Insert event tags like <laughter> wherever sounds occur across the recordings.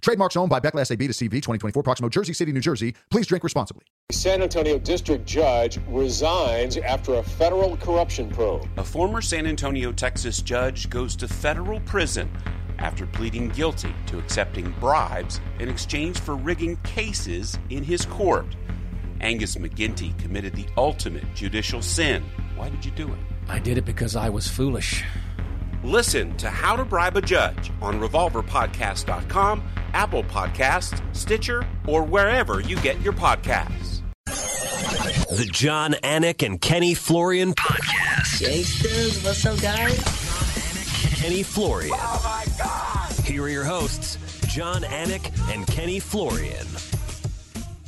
Trademarks owned by Beckless AB to CV 2024, Proximo, Jersey City, New Jersey. Please drink responsibly. San Antonio district judge resigns after a federal corruption probe. A former San Antonio, Texas judge goes to federal prison after pleading guilty to accepting bribes in exchange for rigging cases in his court. Angus McGinty committed the ultimate judicial sin. Why did you do it? I did it because I was foolish. Listen to How to Bribe a Judge on RevolverPodcast.com, Apple Podcasts, Stitcher, or wherever you get your podcasts. The John Anik and Kenny Florian podcast. Gangsters, what's up, guys? Kenny Florian. Oh my God! Here are your hosts, John Anik and Kenny Florian.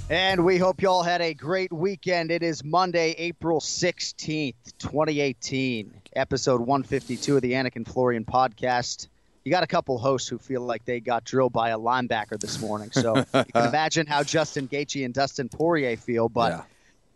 And we hope you all had a great weekend. It is Monday, April 16th, 2018, episode 152 of the Anik and Florian podcast. You got a couple hosts who feel like they got drilled by a linebacker this morning. So <laughs> you can imagine how Justin Gaethje and Dustin Poirier feel. But yeah.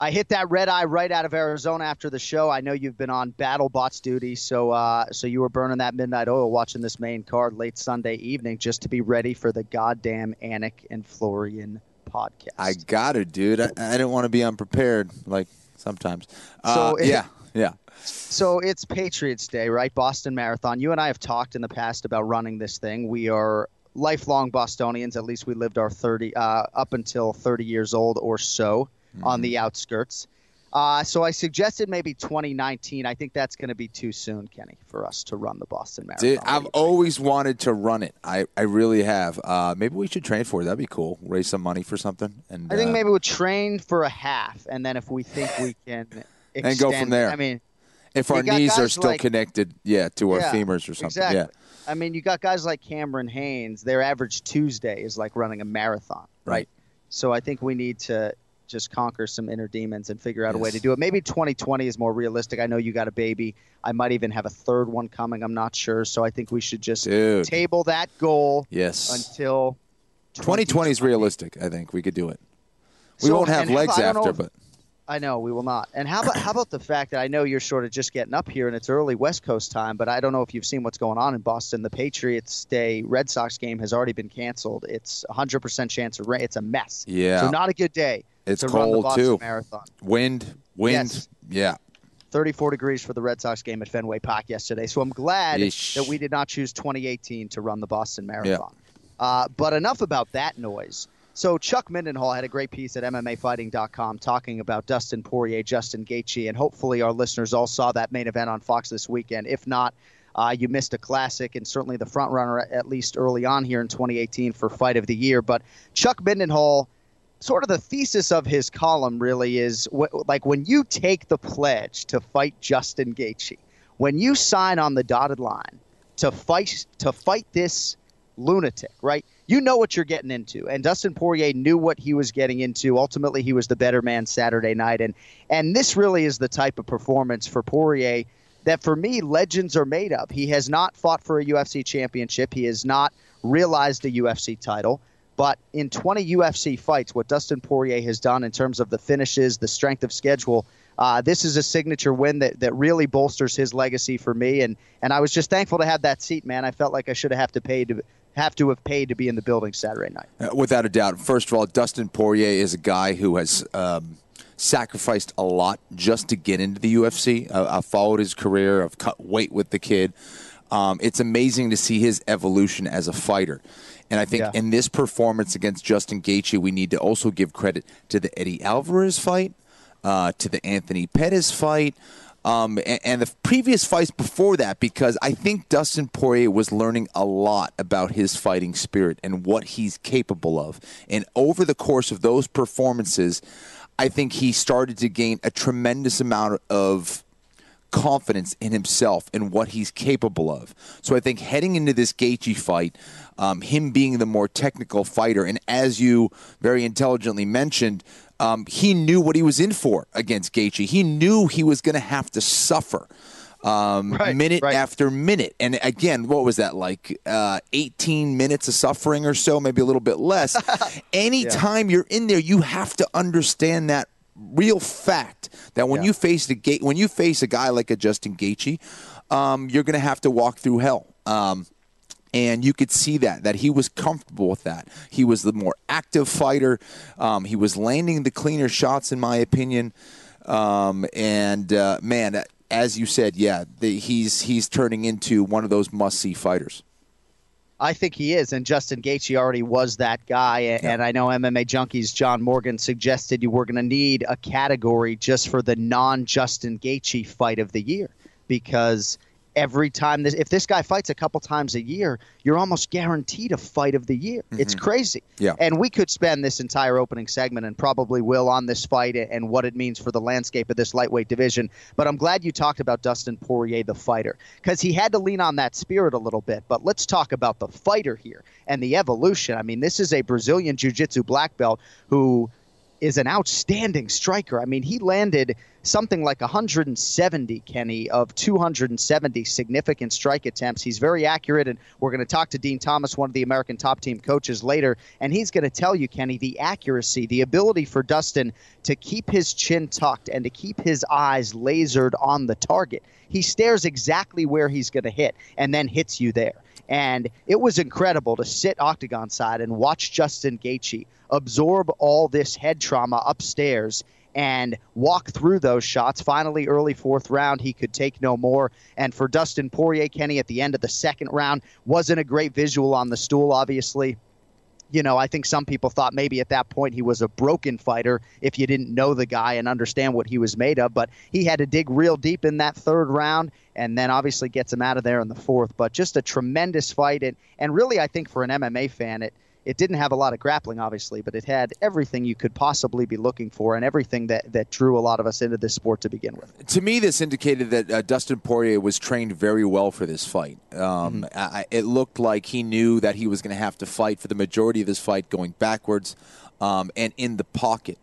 I hit that red eye right out of Arizona after the show. I know you've been on battle bots duty, so uh, so you were burning that midnight oil watching this main card late Sunday evening just to be ready for the goddamn Anik and Florian podcast. I got it, dude. I, I didn't want to be unprepared like sometimes. Uh, so it, yeah, yeah. So it's Patriots Day, right? Boston Marathon. You and I have talked in the past about running this thing. We are lifelong Bostonians. At least we lived our 30 uh, up until 30 years old or so mm-hmm. on the outskirts. Uh, so I suggested maybe 2019. I think that's going to be too soon, Kenny, for us to run the Boston Marathon. Dude, I've always wanted to run it. I, I really have. Uh, maybe we should train for it. That'd be cool. Raise some money for something. And I think uh, maybe we'll train for a half, and then if we think we <laughs> can, extend, and go from there. I mean, if our knees are still like, connected, yeah, to our yeah, femurs or something. Exactly. Yeah. I mean, you got guys like Cameron Hanes. Their average Tuesday is like running a marathon, right? right. So I think we need to just conquer some inner demons and figure out yes. a way to do it. Maybe 2020 is more realistic. I know you got a baby. I might even have a third one coming. I'm not sure. So I think we should just Dude. table that goal yes. until 2020 is realistic. I think we could do it. We so, won't have legs after, but I know we will not. And how about how about the fact that I know you're sort of just getting up here and it's early West Coast time, but I don't know if you've seen what's going on in Boston. The Patriots Day Red Sox game has already been canceled. It's 100% chance of rain. It's a mess. Yeah. So not a good day. It's to cold run the Boston too. Marathon. Wind, wind. Yes. Yeah. 34 degrees for the Red Sox game at Fenway Park yesterday. So I'm glad Yeesh. that we did not choose 2018 to run the Boston Marathon. Yeah. Uh, but enough about that noise. So Chuck Mindenhall had a great piece at MMAfighting.com talking about Dustin Poirier, Justin Gaethje, and hopefully our listeners all saw that main event on Fox this weekend. If not, uh, you missed a classic and certainly the front runner at least early on here in 2018 for Fight of the Year. But Chuck Mindenhall, sort of the thesis of his column really is wh- like when you take the pledge to fight Justin Gaethje, when you sign on the dotted line to fight to fight this lunatic, right? You know what you're getting into, and Dustin Poirier knew what he was getting into. Ultimately, he was the better man Saturday night, and and this really is the type of performance for Poirier that, for me, legends are made of. He has not fought for a UFC championship. He has not realized a UFC title. But in 20 UFC fights, what Dustin Poirier has done in terms of the finishes, the strength of schedule, uh, this is a signature win that, that really bolsters his legacy for me. And, and I was just thankful to have that seat, man. I felt like I should have to pay to have to have paid to be in the building Saturday night. Uh, without a doubt. First of all, Dustin Poirier is a guy who has um, sacrificed a lot just to get into the UFC. Uh, I've followed his career. I've cut weight with the kid. Um, it's amazing to see his evolution as a fighter. And I think yeah. in this performance against Justin Gaethje, we need to also give credit to the Eddie Alvarez fight, uh, to the Anthony Pettis fight, um, and, and, the previous fights before that, because I think Dustin Poirier was learning a lot about his fighting spirit and what he's capable of. And over the course of those performances, I think he started to gain a tremendous amount of confidence in himself and what he's capable of. So I think heading into this Gaethje fight, um, him being the more technical fighter, and as you very intelligently mentioned, um, he knew what he was in for against Gaethje. He knew he was going to have to suffer um, Right, minute right. after minute. And again, what was that like? Uh, 18 minutes of suffering or so, maybe a little bit less. <laughs> Anytime you're in there, you have to understand that real fact that when Yeah. you face the gate, when you face a guy like a Justin Gaethje, um, you're going to have to walk through hell. Um, and you could see that that he was comfortable with that. He was the more active fighter. Um, he was landing the cleaner shots, in my opinion. Um, and uh, man, as you said, yeah, the, he's he's turning into one of those must see fighters. I think he is, and Justin Gaethje already was that guy. a- And I know MMA junkies John Morgan suggested you were going to need a category just for the non-Justin Gaethje fight of the year because every time this, if this guy fights a couple times a year, you're almost guaranteed a fight of the year. It's mm-hmm. crazy. Yeah. And we could spend this entire opening segment and probably will on this fight and what it means for the landscape of this lightweight division. But I'm glad you talked about Dustin Poirier, the fighter, because he had to lean on that spirit a little bit. But let's talk about the fighter here and the evolution. I mean, this is a Brazilian Jiu Jitsu black belt who is an outstanding striker. I mean, he landed something like 170, Kenny, of 270 significant strike attempts. He's very accurate, and we're going to talk to Din Thomas, one of the American top team coaches, later, and he's going to tell you, Kenny, the accuracy, the ability for Dustin to keep his chin tucked and to keep his eyes lasered on the target. He stares exactly where he's going to hit and then hits you there. And it was incredible to sit octagon side and watch Justin Gaethje absorb all this head trauma upstairs and walk through those shots. Finally, early fourth round, he could take no more. And for Dustin Poirier, Kenny, at the end of the second round, wasn't a great visual on the stool, obviously you know, I think some people thought maybe at that point he was a broken fighter if you didn't know the guy and understand what he was made of. But he had to dig real deep in that third round and then obviously gets him out of there in the fourth. But just a tremendous fight. And, and really, I think for an MMA fan, it, it didn't have a lot of grappling, obviously, but it had everything you could possibly be looking for and everything that, that drew a lot of us into this sport to begin with. To me, this indicated that uh, Dustin Poirier was trained very well for this fight. Um, I, it looked like he knew that he was going to have to fight for the majority of this fight going backwards um, and in the pocket.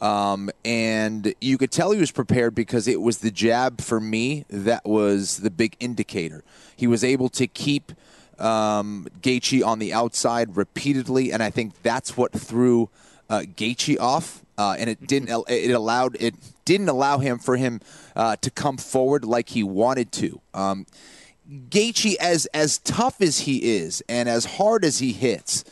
Um, and you could tell he was prepared because it was the jab for me that was the big indicator. He was able to keep um, Gaethje on the outside repeatedly, and I think that's what threw uh, Gaethje off. Uh, and it <laughs> didn't. It allowed. It didn't allow him for him uh, to come forward like he wanted to. Um, Gaethje, as as tough as he is, and as hard as he hits,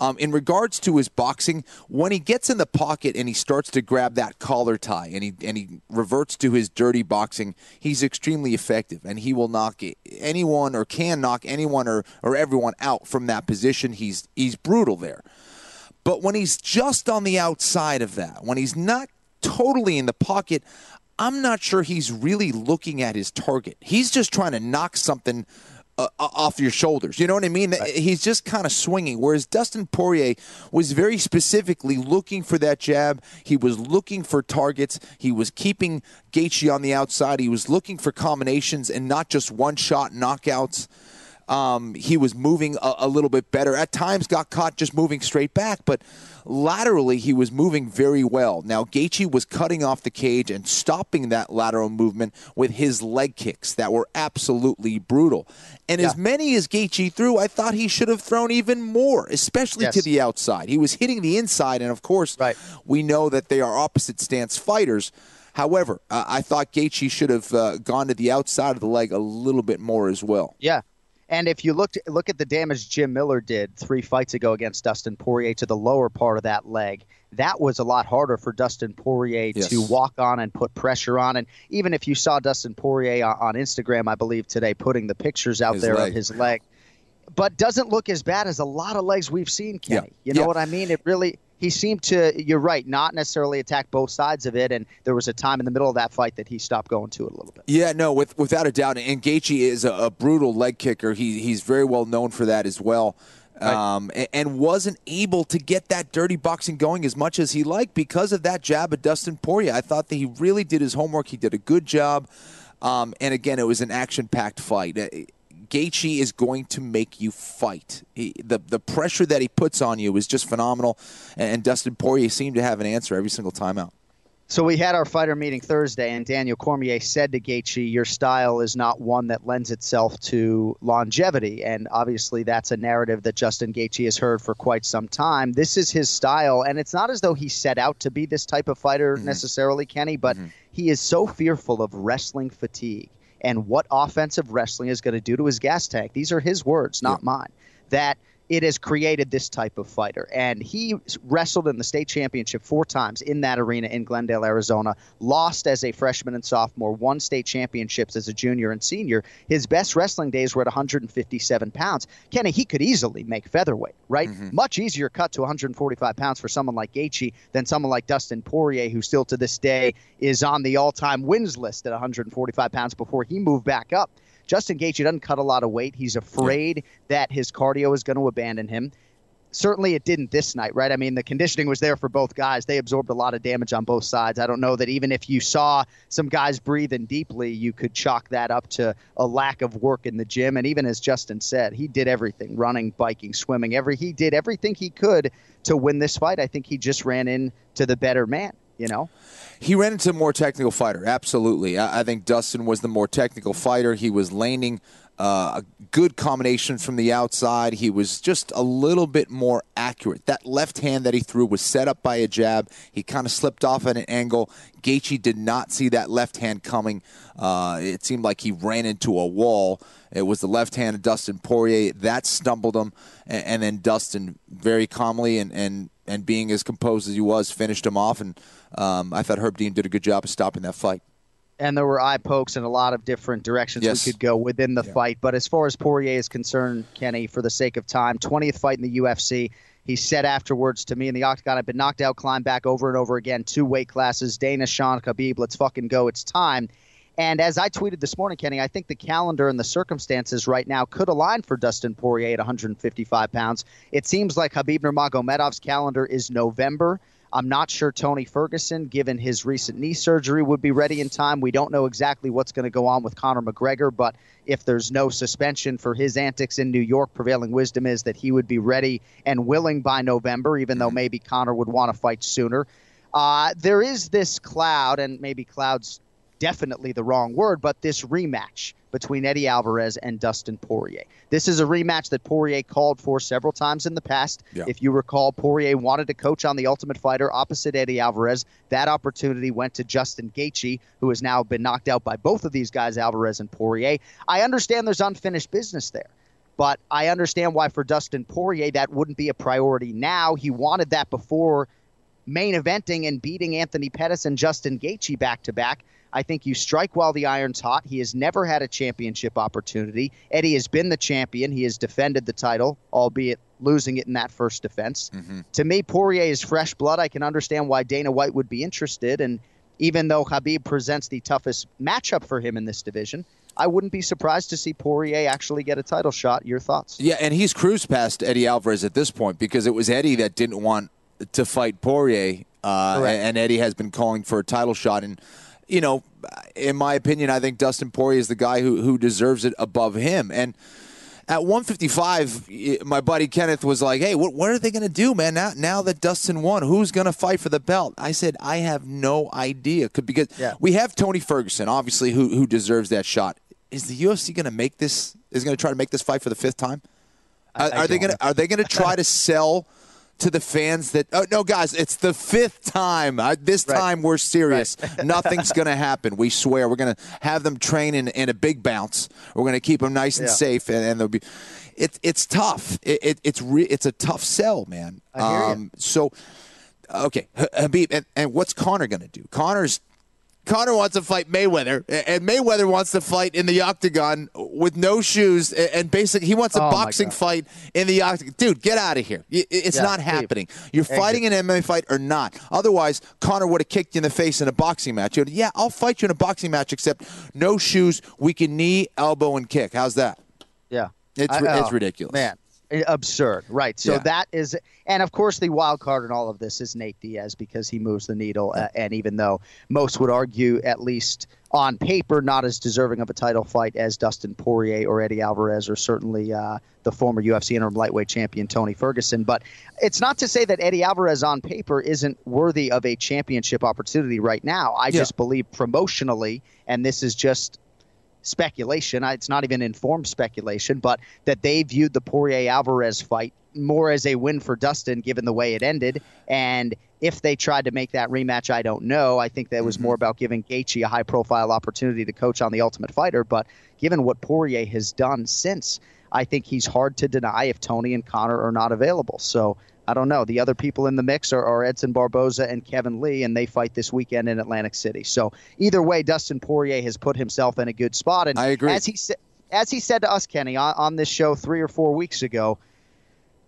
um, in regards to his boxing, when he gets in the pocket and he starts to grab that collar tie and he and he reverts to his dirty boxing, he's extremely effective and he will knock anyone or can knock anyone or, or everyone out from that position. He's he's brutal there. But when he's just on the outside of that, when he's not totally in the pocket, I'm not sure he's really looking at his target. He's just trying to knock something uh, off your shoulders. You know what I mean? Right. He's just kind of swinging. Whereas Dustin Poirier was very specifically looking for that jab. He was looking for targets. He was keeping Gaethje on the outside. He was looking for combinations and not just one shot knockouts. Um, he was moving a, a, little bit better. At times, got caught just moving straight back, but laterally he was moving very well. Now Gaethje was cutting off the cage and stopping that lateral movement with his leg kicks that were absolutely brutal. And yeah. as many as Gaethje threw, I thought he should have thrown even more, especially yes. to the outside. He was hitting the inside, and of course, right. we know that they are opposite stance fighters. However, uh, I thought Gaethje should have uh, gone to the outside of the leg a little bit more as well. Yeah, and if you look look at the damage Jim Miller did three fights ago against Dustin Poirier to the lower part of that leg, that was a lot harder for Dustin Poirier yes. to walk on and put pressure on. And even if you saw Dustin Poirier on Instagram, I believe today, putting the pictures out his there leg. of his leg, but doesn't look as bad as a lot of legs we've seen, Kenny. Yeah. You know yeah. what I mean? It really he seemed to you're right not necessarily attack both sides of it. And there was a time in the middle of that fight that he stopped going to it a little bit. Yeah no with, without a doubt. And Gaethje is a, a brutal leg kicker. He, he's very well known for that as well. Right. um, and, and, wasn't able to get that dirty boxing going as much as he liked because of that jab of Dustin Poirier. I thought that he really did his homework. He did a good job. Um, and again, it was an action-packed fight. Uh, Gaethje is going to make you fight. He, the the pressure that he puts on you is just phenomenal, and, Dustin Poirier seemed to have an answer every single time out. So we had our fighter meeting Thursday, and Daniel Cormier said to Gaethje, "Your style is not one that lends itself to longevity." And obviously, that's a narrative that Justin Gaethje has heard for quite some time. This is his style, and it's not as though he set out to be this type of fighter mm-hmm. necessarily, Kenny. But mm-hmm. he is so fearful of wrestling fatigue and what offensive wrestling is going to do to his gas tank. These are his words, not yeah. mine. That it has created this type of fighter. And he wrestled in the state championship four times in that arena in Glendale, Arizona, lost as a freshman and sophomore, won state championships as a junior and senior. His best wrestling days were at 157 pounds. Kenny, he could easily make featherweight, right? Mm-hmm. Much easier cut to 145 pounds for someone like Gaethje than someone like Dustin Poirier, who still to this day is on the all time wins list at 145 pounds before he moved back up. Justin Gaethje doesn't cut a lot of weight. He's afraid yeah. that his cardio is going to abandon him. Certainly, it didn't this night, right? I mean, the conditioning was there for both guys. They absorbed a lot of damage on both sides. I don't know that even if you saw some guys breathing deeply, you could chalk that up to a lack of work in the gym. And even as Justin said, he did everything running, biking, swimming. Every He did everything he could to win this fight. I think he just ran into the better man, you know? He ran into a more technical fighter. Absolutely, I, I think Dustin was the more technical fighter. He was laning uh, a good combination from the outside. He was just a little bit more accurate. That left hand that he threw was set up by a jab. He kind of slipped off at an angle. Gaethje did not see that left hand coming. Uh, it seemed like he ran into a wall. It was the left hand of Dustin Poirier that stumbled him, and, and then Dustin very calmly and, and and being as composed as he was, finished him off. And um, I thought Herb Dean did a good job of stopping that fight. And there were eye pokes in a lot of different directions yes. we could go within the yeah. fight. But as far as Poirier is concerned, Kenny, for the sake of time, 20th fight in the UFC. He said afterwards to me in the octagon, I've been knocked out, climbed back over and over again, two weight classes, Dana, Sean, Khabib, let's fucking go. It's time. And as I tweeted this morning, Kenny, I think the calendar and the circumstances right now could align for Dustin Poirier at 155 pounds. It seems like Khabib Nurmagomedov's calendar is November. I'm not sure Tony Ferguson, given his recent knee surgery, would be ready in time. We don't know exactly what's going to go on with Conor McGregor, but if there's no suspension for his antics in New York, prevailing wisdom is that he would be ready and willing by November, even though maybe Conor would want to fight sooner. Uh, there is this cloud, and maybe clouds definitely the wrong word, but this rematch between Eddie Alvarez and Dustin Poirier. This is a rematch that Poirier called for several times in the past. Yeah. If you recall, Poirier wanted to coach on The Ultimate Fighter opposite Eddie Alvarez. That opportunity went to Justin Gaethje, who has now been knocked out by both of these guys, Alvarez and Poirier. I understand there's unfinished business there. But I understand why for Dustin Poirier that wouldn't be a priority now. He wanted that before main eventing and beating Anthony Pettis and Justin Gaethje back to back. I think you strike while the iron's hot. He has never had a championship opportunity. Eddie has been the champion. He has defended the title, albeit losing it in that first defense. Mm-hmm. To me, Poirier is fresh blood. I can understand why Dana White would be interested. And even though Khabib presents the toughest matchup for him in this division, I wouldn't be surprised to see Poirier actually get a title shot. Your thoughts? Yeah, and he's cruised past Eddie Alvarez at this point because it was Eddie that didn't want to fight Poirier, uh, and Eddie has been calling for a title shot. And you know, in my opinion, I think Dustin Poirier is the guy who who deserves it above him. And at 155, my buddy Kenneth was like, "Hey, what, what are they going to do, man? Now, now that Dustin won, who's going to fight for the belt?" I said, "I have no idea," Could because yeah. we have Tony Ferguson, obviously, who who deserves that shot. Is the UFC going to make this? Is going to try to make this fight for the fifth time? I, are, I are they going to Are they going <laughs> to try to sell? To the fans that oh no guys it's the fifth time. Uh, this right. time we're serious. Right. <laughs> nothing's going to happen. We swear. We're going to have them train in, in a big bounce. We're going to keep them nice and yeah. safe and, and they'll be it, it's tough. It, it, it's re, it's a tough sell man. I hear um, so okay Khabib and, and what's Conor going to do? Conor's Conor wants to fight Mayweather, and Mayweather wants to fight in the octagon with no shoes, and basically he wants a oh boxing fight in the octagon. Dude, get out of here! It's yeah, not happening. You're fighting an MMA fight or not. Otherwise, Conor would have kicked you in the face in a boxing match. Would, yeah, I'll fight you in a boxing match, except no shoes. We can knee, elbow, and kick. How's that? Yeah, it's I, it's ridiculous, man. Absurd, right? So Yeah. that is, and of course, the wild card in all of this is Nate Diaz because he moves the needle. Uh, and even though most would argue, at least on paper, not as deserving of a title fight as Dustin Poirier or Eddie Alvarez, or certainly uh, the former UFC interim lightweight champion Tony Ferguson. But it's not to say that Eddie Alvarez on paper isn't worthy of a championship opportunity right now. I Yeah. just believe promotionally, and this is just speculation. It's not even informed speculation, but that they viewed the Poirier Alvarez fight more as a win for Dustin, given the way it ended. And if they tried to make that rematch, I don't know. I think that was mm-hmm. more about giving Gaethje a high-profile opportunity to coach on the Ultimate Fighter. But given what Poirier has done since, I think he's hard to deny if Tony and Conor are not available. So. I don't know. The other people in the mix are, are Edson Barboza and Kevin Lee, and they fight this weekend in Atlantic City. So either way, Dustin Poirier has put himself in a good spot. And I agree. As he said, as he said to us, Kenny, on, on this show three or four weeks ago,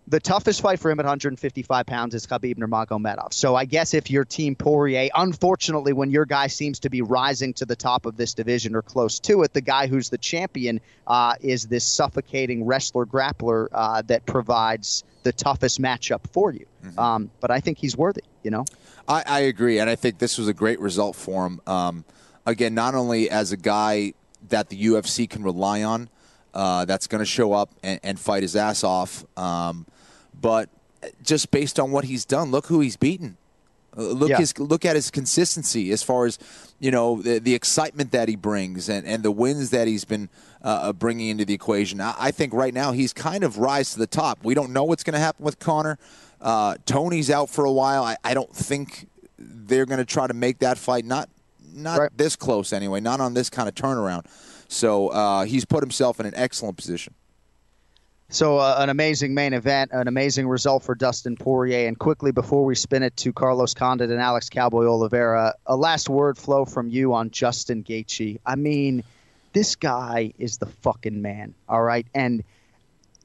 the toughest fight for him at 155 pounds is Khabib Nurmagomedov. So I guess if you're Team Poirier, unfortunately, when your guy seems to be rising to the top of this division or close to it, the guy who's the champion uh, is this suffocating wrestler grappler uh, that provides the toughest matchup for you. Um, but I think he's worthy. You know. I, I agree, and I think this was a great result for him. Um, again, not only as a guy that the UFC can rely on, uh, that's going to show up and, and fight his ass off, um, but just based on what he's done, look who he's beaten. Uh, Look Yeah. his look at his consistency as far as you know the, the excitement that he brings and, and the wins that he's been uh, uh, bringing into the equation. I, I think right now he's kind of rise to the top. We don't know what's going to happen with Conor. Uh, Tony's out for a while. I, I don't think they're going to try to make that fight not not Right. this close anyway. Not on this kind of turnaround. So uh, he's put himself in an excellent position. So uh, an amazing main event, an amazing result for Dustin Poirier. And quickly before we spin it to Carlos Condit and Alex Cowboy Oliveira, a last word flow from you on Justin Gaethje. I mean, this guy is the fucking man. All right, and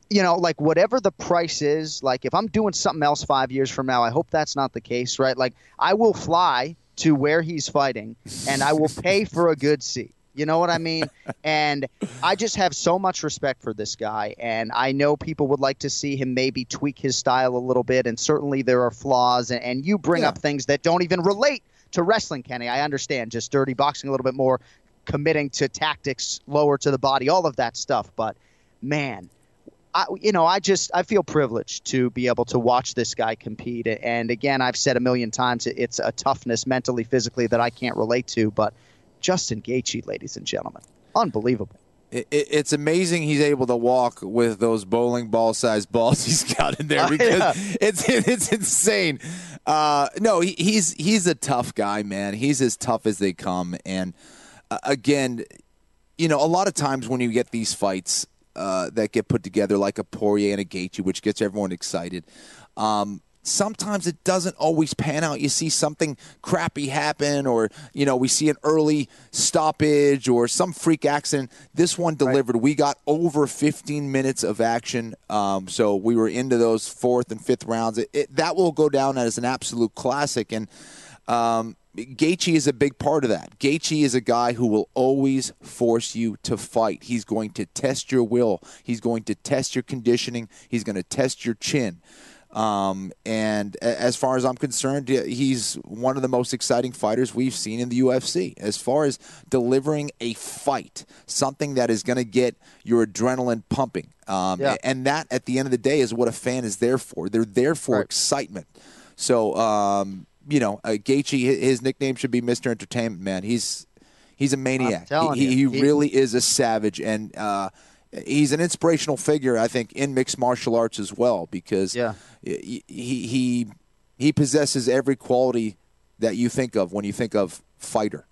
you know, like whatever the price is, like if I'm doing something else five years from now, I hope that's not the case, right? Like I will fly to where he's fighting, and I will pay for a good seat. You know what I mean? <laughs> And I just have so much respect for this guy. And I know people would like to see him maybe tweak his style a little bit. And certainly there are flaws. And, and you bring Yeah. up things that don't even relate to wrestling, Kenny. I understand. Just dirty boxing a little bit more, committing to tactics lower to the body, all of that stuff. But man, I, you know, I just I feel privileged to be able to watch this guy compete. And again, I've said a million times, it's a toughness mentally, physically that I can't relate to. But Justin Gaethje, ladies and gentlemen, unbelievable. It, it, it's amazing he's able to walk with those bowling ball sized balls <laughs> he's got in there Oh, because yeah. it's it's insane. Uh, no, he, he's he's a tough guy, man. He's as tough as they come. And uh, again, you know, a lot of times when you get these fights uh, that get put together, like a Poirier and a Gaethje, which gets everyone excited. Um, sometimes it doesn't always pan out. You see something crappy happen, or you know, we see an early stoppage or some freak accident. This one delivered. We got over 15 minutes of action, um, so we were into those fourth and fifth rounds. It, it, that will go down as an absolute classic, and. Um, Gaethje is a big part of that. Gaethje is a guy who will always force you to fight. He's going to test your will. He's going to test your conditioning. He's going to test your chin. Um, and as far as I'm concerned, he's one of the most exciting fighters we've seen in the UFC. As far as delivering a fight, something that is going to get your adrenaline pumping. Um, Yeah. And that, at the end of the day, is what a fan is there for. They're there for Right. excitement. So, um, you know, uh, Gaethje, his nickname should be Mr. Entertainment Man. He's he's a maniac. he, he He- really is a savage, and uh, he's an inspirational figure, I think, in mixed martial arts as well, because Yeah. he, he he possesses every quality that you think of when you think of fighter.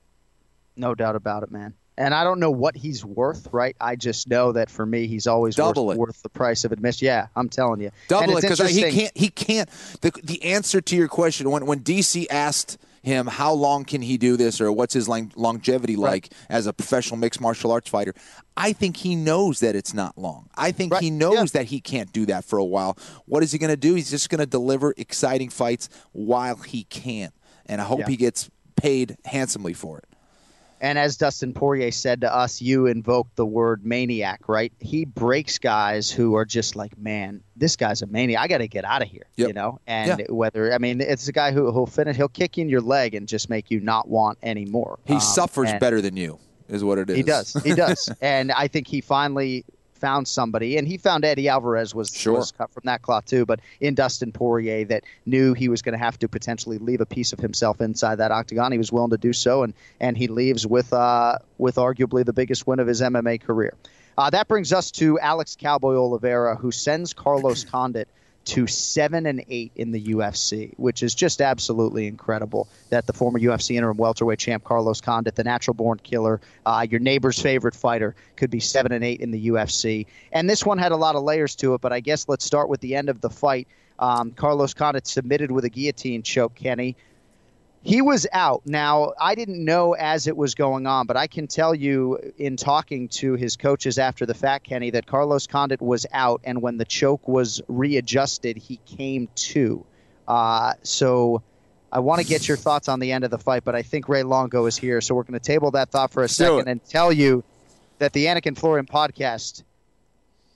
No doubt about it, man. And I don't know what he's worth, right? I just know that for me, he's always Double worth, worth the price of admission. Yeah, I'm telling you. Double it because he can't. He can't. The the answer to your question when when DC asked him how long can he do this or what's his long, longevity like as a professional mixed martial arts fighter, I think he knows that it's not long. I think Right, he knows yeah. that he can't do that for a while. What is he going to do? He's just going to deliver exciting fights while he can, and I hope Yeah. he gets paid handsomely for it. And as Dustin Poirier said to us, you invoke the word maniac, right? He breaks guys who are just like, man, this guy's a maniac. I got to get out of here, Yep. you know. And Yeah. whether I mean, it's a guy who who'll finish, he'll kick you in your leg and just make you not want any more. He Um, suffers better than you, is what it is. He does. He does. <laughs> and I think he finally found somebody, and he found Eddie Alvarez was, Sure. was cut from that cloth too, but in Dustin Poirier that knew he was going to have to potentially leave a piece of himself inside that octagon. He was willing to do so, and and he leaves with uh with arguably the biggest win of his MMA career. Uh, that brings us to Alex Cowboy Oliveira, who sends Carlos <clears throat> Condit to seven and eight in the UFC, which is just absolutely incredible. That the former UFC interim welterweight champ Carlos Condit, the natural-born killer, uh, your neighbor's favorite fighter, could be seven and eight in the UFC. And this one had a lot of layers to it, but I guess let's start with the end of the fight. Um, Carlos Condit submitted with a guillotine choke, Kenny. He was out. Now, I didn't know as it was going on, but I can tell you in talking to his coaches after the fact, Kenny, that Carlos Condit was out, and when the choke was readjusted, he came to. Uh, so I want to get your thoughts on the end of the fight, but I think Ray Longo is here, so we're going to table that thought for a Let's second and tell you that the Anik and Florian podcast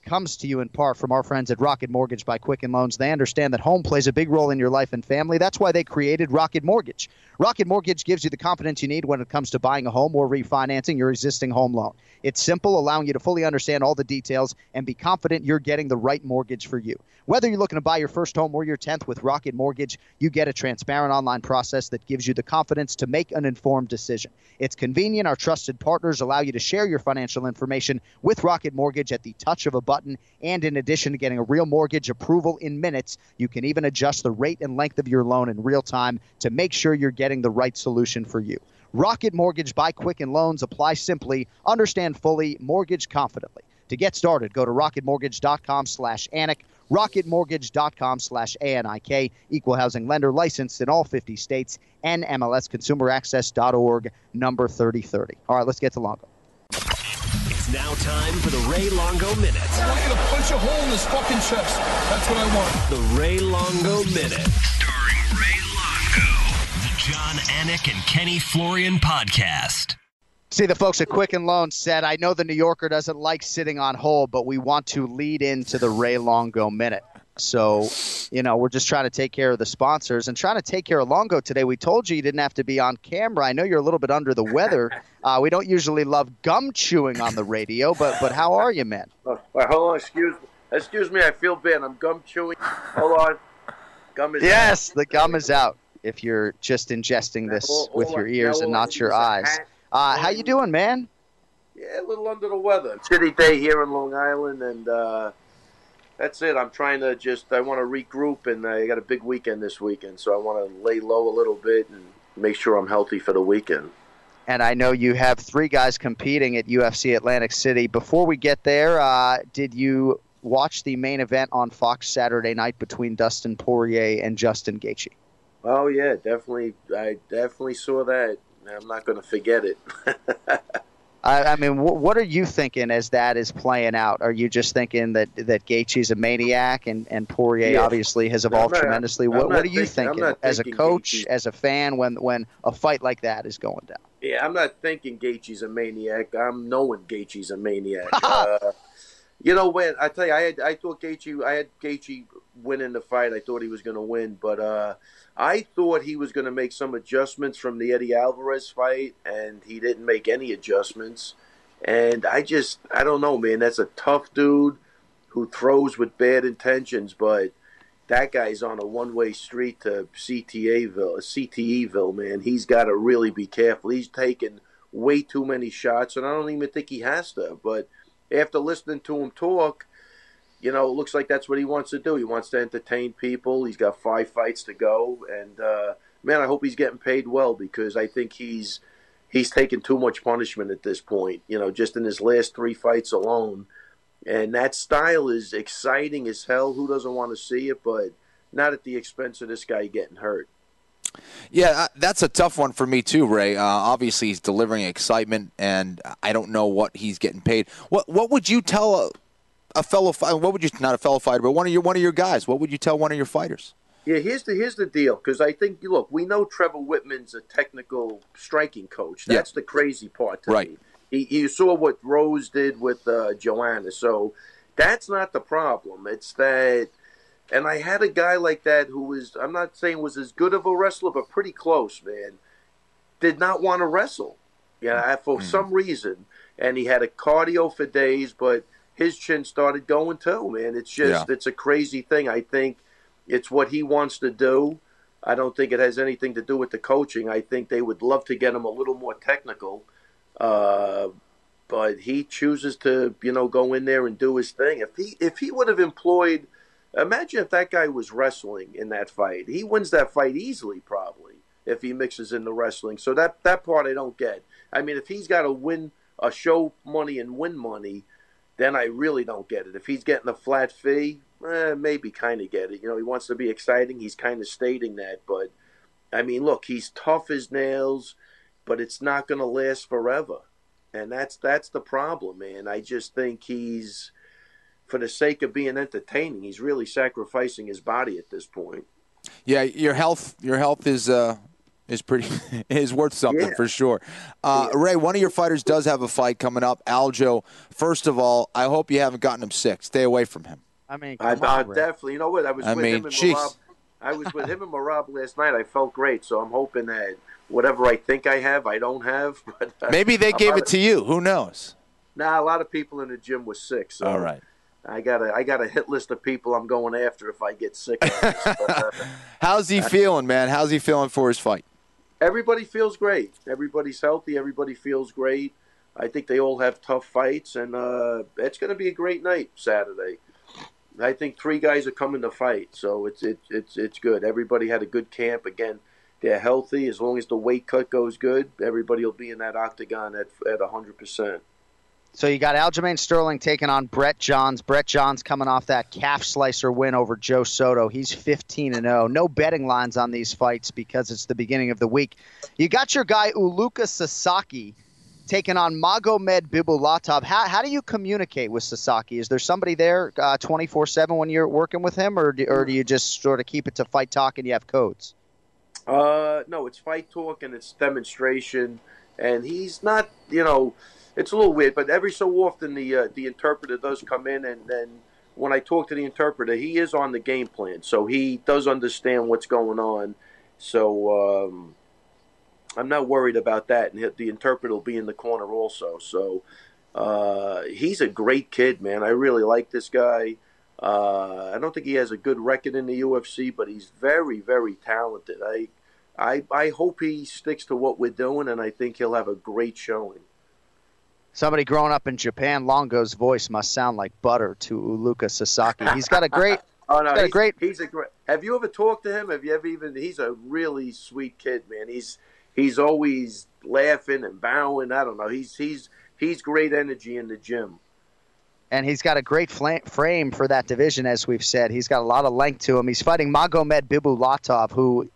comes to you in part from our friends at Rocket Mortgage by Quicken Loans. They understand that home plays a big role in your life and family. That's why they created Rocket Mortgage. Rocket Mortgage gives you the confidence you need when it comes to buying a home or refinancing your existing home loan. It's simple, allowing you to fully understand all the details and be confident you're getting the right mortgage for you. Whether you're looking to buy your first home or your 10th with Rocket Mortgage, you get a transparent online process that gives you the confidence to make an informed decision. It's convenient. Our trusted partners allow you to share your financial information with Rocket Mortgage at the touch of a button. And in addition to getting a real mortgage approval in minutes, you can even adjust the rate and length of your loan in real time to make sure you're getting the right solution for you. Rocket Mortgage by Quicken Loans. Apply simply, understand fully, mortgage confidently. To get started, go to rocketmortgage.com slash Anik, rocketmortgage.com slash ANIK, equal housing lender licensed in all 50 states, and MLSconsumeraccess.org, number 3030. All right, let's get to Longo. It's now time for the Ray Longo Minute. I want you to punch a hole in this fucking chest. That's what I want. The Ray Longo Minute. John Anik and Kenny Florian podcast. See, the folks at Quicken Loans said, I know the New Yorker doesn't like sitting on hold, but we want to lead into the Ray Longo minute. So, you know, we're just trying to take care of the sponsors and trying to take care of Longo today. We told you you didn't have to be on camera. I know you're a little bit under the weather. Uh, we don't usually love gum chewing on the radio, but but how are you, man? Oh, wait, hold on, excuse me. Excuse me, I feel bad. I'm gum chewing. Hold on. Gum is Yes, the gum is out. If you're just ingesting this Hold- with your ears and not your eyes. Uh, how you doing, man? Yeah, a little under the weather. City day here in Long Island, and uh, that's it. I'm trying to just, I want to regroup, and I got a big weekend this weekend, so I want to lay low a little bit and make sure I'm healthy for the weekend. and I know you have three guys competing at UFC Atlantic City. Before we get there, uh, did you watch the main event on Fox Saturday night between Dustin Poirier and Justin Gaethje? Oh yeah, definitely. I definitely saw that. I'm not going to forget it. <laughs> I, I mean, wh- what are you thinking as that is playing out? Are you just thinking that that Gaethje's a maniac and and Poirier Yeah. obviously has I'm evolved not- tremendously? I'm What not what are you thinking- thinking, as a coach, Gaethje- as a fan, when when a fight like that is going down? Yeah, I'm not thinking Gaethje's a maniac. I'm knowing Gaethje's a maniac. <laughs> uh, you know when I tell you, I had I thought Gaethje, I had Gaethje winning the fight. I thought he was going to win, but uh, I thought he was going to make some adjustments from the Eddie Alvarez fight, and he didn't make any adjustments. And I just, I don't know, man. That's a tough dude who throws with bad intentions, but that guy's on a one-way street to CTAville, CTEville, man. He's got to really be careful. He's taking way too many shots, and I don't even think he has to. But after listening to him talk, you know, it looks like that's what he wants to do. He wants to entertain people. He's got five fights to go, and uh, man, I hope he's getting paid well because I think he's he's taken too much punishment at this point. You know, just in his last three fights alone. And that style is exciting as hell. Who doesn't want to see it? But not at the expense of this guy getting hurt. Yeah, uh, that's a tough one for me too, Ray. Uh, obviously, he's delivering excitement, and I don't know what he's getting paid. What What would you tell a, fellow? What would you not a fellow fighter, but one of your one of your guys? What would you tell one of your fighters? Yeah, here's the here's the deal because I think look, we know Trevor Wittman's a technical striking coach. Yeah. That's the crazy part to Right. me. He, you saw what Rose did with uh, Joanna, so that's not the problem. It's that, and I had a guy like that who was I'm not saying was as good of a wrestler, but pretty close, man. Did not want to wrestle, yeah, for some reason, and he had a cardio for days, but his chin started going too, man. It's just Yeah. it's a crazy thing. I think it's what he wants to do. I don't think it has anything to do with the coaching. I think they would love to get him a little more technical, uh, but he chooses to, you know, go in there and do his thing. If he if he would have employed, imagine if that guy was wrestling in that fight. He wins that fight easily, probably, if he mixes in the wrestling. So that that part I don't get. I mean, if he's got to win a show money and win money, then I really don't get it. If he's getting a flat fee, eh, maybe kind of get it. You know, he wants to be exciting. He's kind of stating that, but I mean, look, he's tough as nails, but it's not going to last forever, and that's that's the problem, man. I just think he's, for the sake of being entertaining, he's really sacrificing his body at this point. Yeah, your health your health is uh is pretty <laughs> is worth something Yeah. for sure. Uh, Ray, one of your fighters does have a fight coming up. Aljo. First of all, I hope you haven't gotten him sick. Stay away from him. I mean, I, come I definitely, you know what? I was I with mean, him and jeez. Merab. I was with him and Merab last night. I felt great, so I'm hoping that whatever I think I have, I don't have. <laughs> But uh, Maybe they a gave lot it to you. Who knows? Nah, a lot of people in the gym was sick. So All right. I got a I got a hit list of people I'm going after if I get sick. on this. But, uh, <laughs> How's he feeling, man? How's he feeling for his fight? Everybody feels great. Everybody's healthy. Everybody feels great. I think they all have tough fights, and uh, it's going to be a great night Saturday. I think three guys are coming to fight, so it's it's it's it's good. Everybody had a good camp. Again, they're healthy. As long as the weight cut goes good, everybody will be in that octagon at at hundred percent. So you got Aljamain Sterling taking on Brett Johns. Brett Johns coming off that calf slicer win over Joe Soto. He's 15 and 0. No betting lines on these fights because it's the beginning of the week. You got your guy Ulka Sasaki taking on Magomed Bibulatov. How, how do you communicate with Sasaki? Is there somebody there 24 7 when you're working with him, or do, or do you just sort of keep it to fight talk and you have codes? Uh, no, it's fight talk and it's demonstration, and he's not. You know, it's a little weird, but every so often the uh, the interpreter does come in, and then when I talk to the interpreter, he is on the game plan, so he does understand what's going on. So um, I'm not worried about that, and the interpreter will be in the corner also. So uh, he's a great kid, man. I really like this guy. Uh, I don't think he has a good record in the UFC, but he's very, very talented. I, I, I hope he sticks to what we're doing, and I think he'll have a great showing. Somebody growing up in Japan, Longo's voice must sound like butter to Ulka Sasaki. He's got a great. <laughs> Oh no, He's got a great- He's a great. Have you ever talked to him? Have you ever even? He's a really sweet kid, man. He's he's always laughing and bowing. I don't know. He's he's he's great energy in the gym. and he's got a great fla- frame for that division, as we've said. He's got a lot of length to him. He's fighting Magomed Bibulatov, who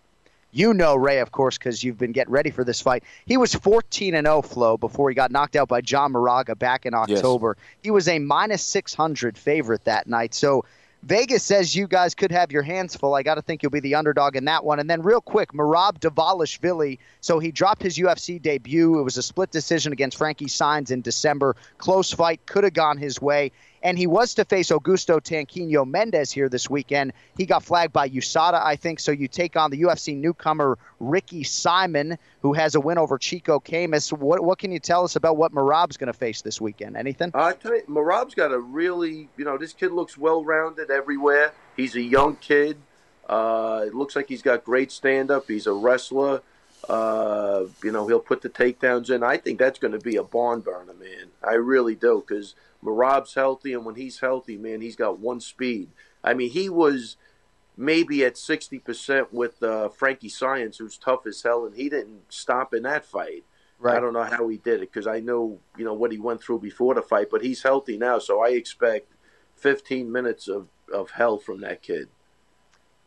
you know, Ray, of course, because you've been getting ready for this fight. He was 14 and 0 flow before he got knocked out by John Moraga back in October. He was a minus 600 favorite that night. So Vegas says you guys could have your hands full. I got to think you'll be the underdog in that one. And then, real quick, Merab Dvalishvili. So he dropped his UFC debut. It was a split decision against Frankie Saenz in December. Close fight, could have gone his way. And he was to face Augusto Tanquinho Mendes here this weekend. He got flagged by USADA, I think. So you take on the UFC newcomer Ricky Simon, who has a win over Chico Camus. What, what can you tell us about what Merab's going to face this weekend? Anything? I tell you, Merab's got a really, you know, this kid looks well rounded everywhere. He's a young kid. Uh, it looks like he's got great stand up. He's a wrestler. Uh, you know, he'll put the takedowns in. I think that's going to be a barn burner, man. I really do, because Merab's healthy, and when he's healthy, man, he's got one speed. I mean, he was maybe at 60% with uh, Frankie Saenz, who's tough as hell, and he didn't stop in that fight. Right. I don't know how he did it because I know you know what he went through before the fight, but he's healthy now, so I expect 15 minutes of, of hell from that kid.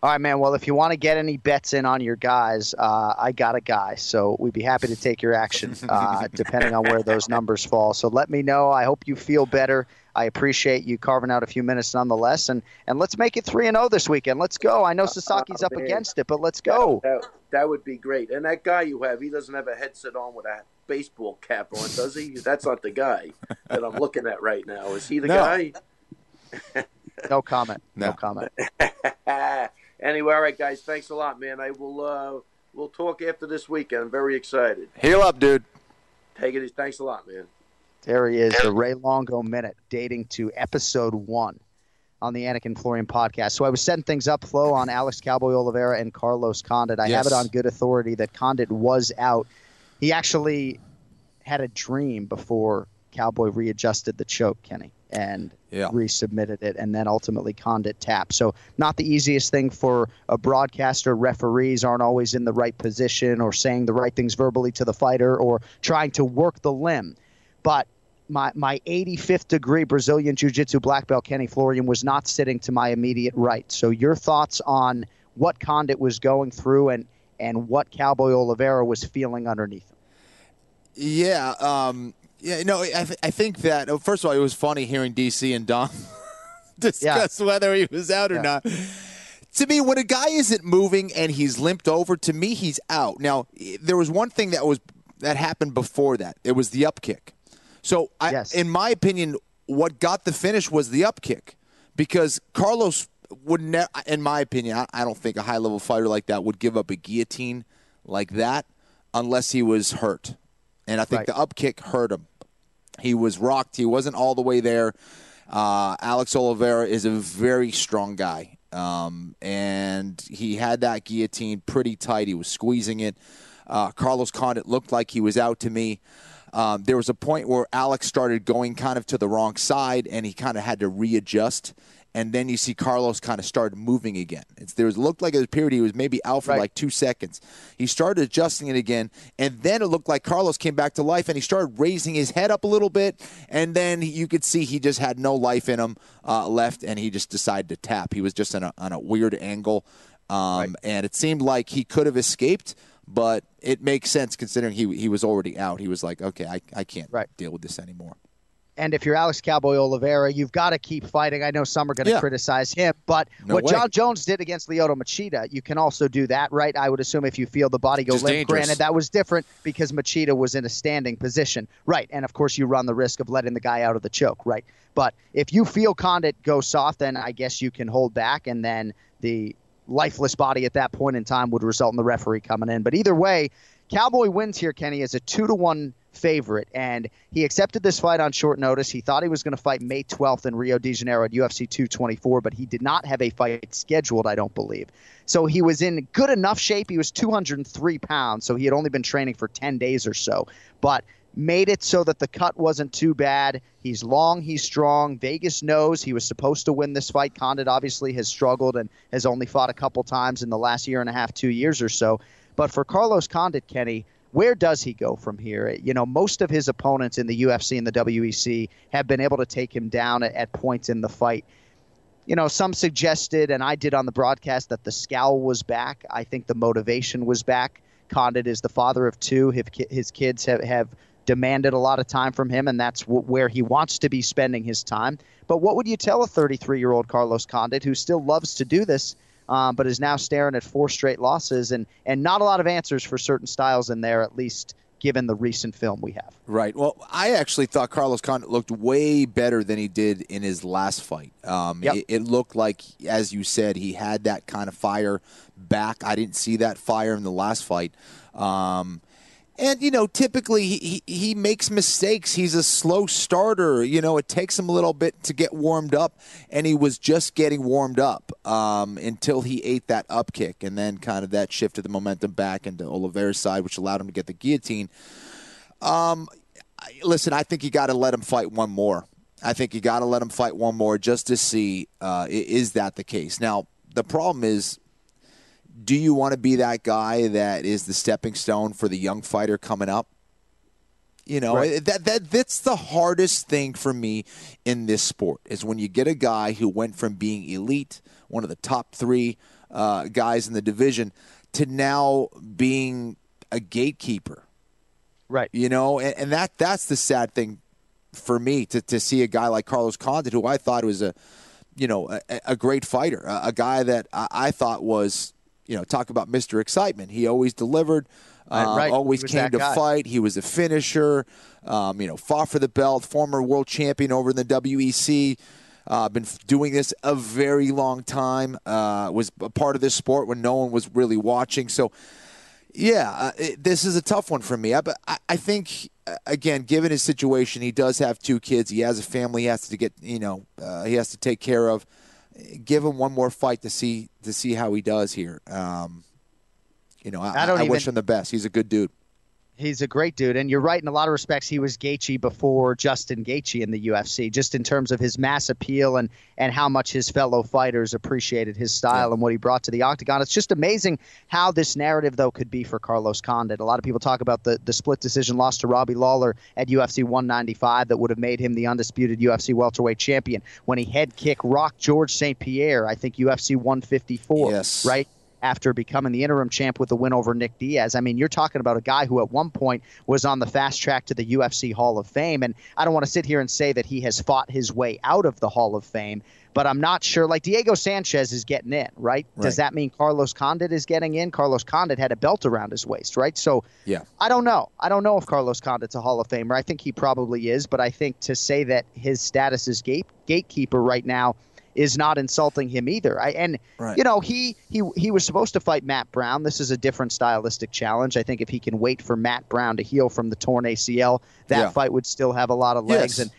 All right, man. Well, if you want to get any bets in on your guys, uh, I got a guy. So we'd be happy to take your action, <laughs> uh, depending on where those numbers fall. So let me know. I hope you feel better. I appreciate you carving out a few minutes nonetheless. And, and let's make it 3 and 0 this weekend. Let's go. I know Sasaki's up against it, but let's go. That, that, that would be great. And that guy you have, he doesn't have a headset on with a baseball cap on, does he? That's not the guy that I'm looking at right now. Is he the No. guy? No comment. No, No. comment. <laughs> anyway, all right, guys. Thanks a lot, man. I will. Uh, we'll talk after this weekend. I'm very excited. Heal up, dude. Take it. easy. Thanks a lot, man. There he is, the Ray Longo Minute, dating to episode one on the Anik and Florian podcast. So I was setting things up, Flo, on Alex Cowboy Oliveira and Carlos Condit. I have it on good authority that Condit was out. He actually had a dream before Cowboy readjusted the choke, Kenny, and Yeah. resubmitted it, and then ultimately Condit tapped. So not the easiest thing for a broadcaster. Referees aren't always in the right position or saying the right things verbally to the fighter or trying to work the limb. But my my 85th degree Brazilian Jiu-Jitsu black belt Kenny Florian was not sitting to my immediate right. So your thoughts on what Condit was going through and and what Cowboy Oliveira was feeling underneath him. Yeah, um, yeah. No, I, th- I think that oh, first of all, it was funny hearing DC and Dom <laughs> discuss whether he was out or Yeah. not. To me, when a guy isn't moving and he's limped over, to me he's out. Now, there was one thing that was that happened before that. It was the up kick. So, I, Yes. in my opinion, what got the finish was the up kick because Carlos would never, in my opinion, I, I don't think a high level fighter like that would give up a guillotine like that unless he was hurt. And I think Right. the up kick hurt him. He was rocked. He wasn't all the way there. Uh, Alex Oliveira is a very strong guy. Um, and he had that guillotine pretty tight. He was squeezing it. Uh, Carlos Condit looked like he was out to me. Um, there was a point where Alex started going kind of to the wrong side, and he kind of had to readjust. And then you see Carlos kind of started moving again. It's, there was looked like a period he was maybe out for Right. like two seconds. He started adjusting it again, and then it looked like Carlos came back to life, and he started raising his head up a little bit, and then you could see he just had no life in him uh, left, and he just decided to tap. He was just on a, on a weird angle, um, and it seemed like he could have escaped, but it makes sense considering he he was already out. He was like, okay, I, I can't Right. deal with this anymore. And if you're Alex Cowboy Oliveira, you've got to keep fighting. I know some are going to Yeah. criticize him, but No what way. Jon Jones did against Lyoto Machida, you can also do that, right? I would assume if you feel the body go limp. Granted, that was different because Machida was in a standing position, right? And of course, you run the risk of letting the guy out of the choke, right? But if you feel Condit go soft, then I guess you can hold back, and then the lifeless body at that point in time would result in the referee coming in. But either way, Cowboy wins here, Kenny, as a two to one favorite, and he accepted this fight on short notice. He thought he was going to fight May 12th in Rio de Janeiro at UFC 224, but he did not have a fight scheduled, I don't believe. So he was in good enough shape. He was 203 pounds, so he had only been training for 10 days or so, but made it so that the cut wasn't too bad. He's long, he's strong. Vegas knows he was supposed to win this fight. Condit obviously has struggled and has only fought a couple times in the last year and a half, two years or so. But for Carlos Condit, Kenny, where does he go from here? You know, most of his opponents in the UFC and the WEC have been able to take him down at, at points in the fight. You know, some suggested, and I did on the broadcast, that the scowl was back. I think the motivation was back. Condit is the father of two. His, kids have, have demanded a lot of time from him, and that's where he wants to be spending his time. But what would you tell a 33 year old Carlos Condit who still loves to do this, um, but is now staring at four straight losses and, and not a lot of answers for certain styles in there, at least given the recent film we have? Right. Well, I actually thought Carlos Condit looked way better than he did in his last fight. Um, Yep. it, it looked like, as you said, he had that kind of fire back. I didn't see that fire in the last fight. Um, and you know, typically he, he makes mistakes. He's a slow starter. You know, it takes him a little bit to get warmed up, and he was just getting warmed up um, until he ate that up kick, and then kind of that shifted the momentum back into Oliveira's side, which allowed him to get the guillotine. Um, listen, I think you got to let him fight one more. I think you got to let him fight one more just to see uh, is that the case. Now, the problem is, do you want to be that guy that is the stepping stone for the young fighter coming up? You know Right. that that that's the hardest thing for me in this sport is when you get a guy who went from being elite, one of the top three uh, guys in the division to now being a gatekeeper. Right. You know, and, and that that's the sad thing for me to, to see a guy like Carlos Condit, who I thought was a, you know, a, a great fighter, a, a guy that I, I, thought was, you know, talk about Mr. Excitement. He always delivered, uh, right. always came to guy. fight. He was a finisher, um, you know, fought for the belt, former world champion over in the WEC. Uh, been doing this a very long time. Uh, was a part of this sport when no one was really watching. So, yeah, uh, it, this is a tough one for me. I, but I, I think uh, again, given his situation, he does have two kids. He has a family. He has to get you know uh, he has to take care of. Give him one more fight to see to see how he does here. Um, you know, I, I don't I even- wish him the best. He's a good dude. He's a great dude, and you're right in a lot of respects. He was Gaethje before Justin Gaethje in the UFC, just in terms of his mass appeal and and how much his fellow fighters appreciated his style and what he brought to the octagon. It's just amazing how this narrative though could be for Carlos Condit. A lot of people talk about the the split decision loss to Robbie Lawler at UFC 195 that would have made him the undisputed UFC welterweight champion when he head kick rocked George St Pierre. I think UFC 154. Yes. Right after becoming the interim champ with the win over Nick Diaz. I mean, you're talking about a guy who at one point was on the fast track to the UFC Hall of Fame. And I don't want to sit here and say that he has fought his way out of the Hall of Fame, but I'm not sure. Like Diego Sanchez is getting in, right? Does that mean Carlos Condit is getting in? Carlos Condit had a belt around his waist, right? So Yeah. I don't know. I don't know if Carlos Condit's a Hall of Famer. I think he probably is, but I think to say that his status as gate gatekeeper right now is not insulting him either. I, and Right. you know, he he he was supposed to fight Matt Brown. This is a different stylistic challenge. I think if he can wait for Matt Brown to heal from the torn ACL, that Yeah. fight would still have a lot of legs. Yes. And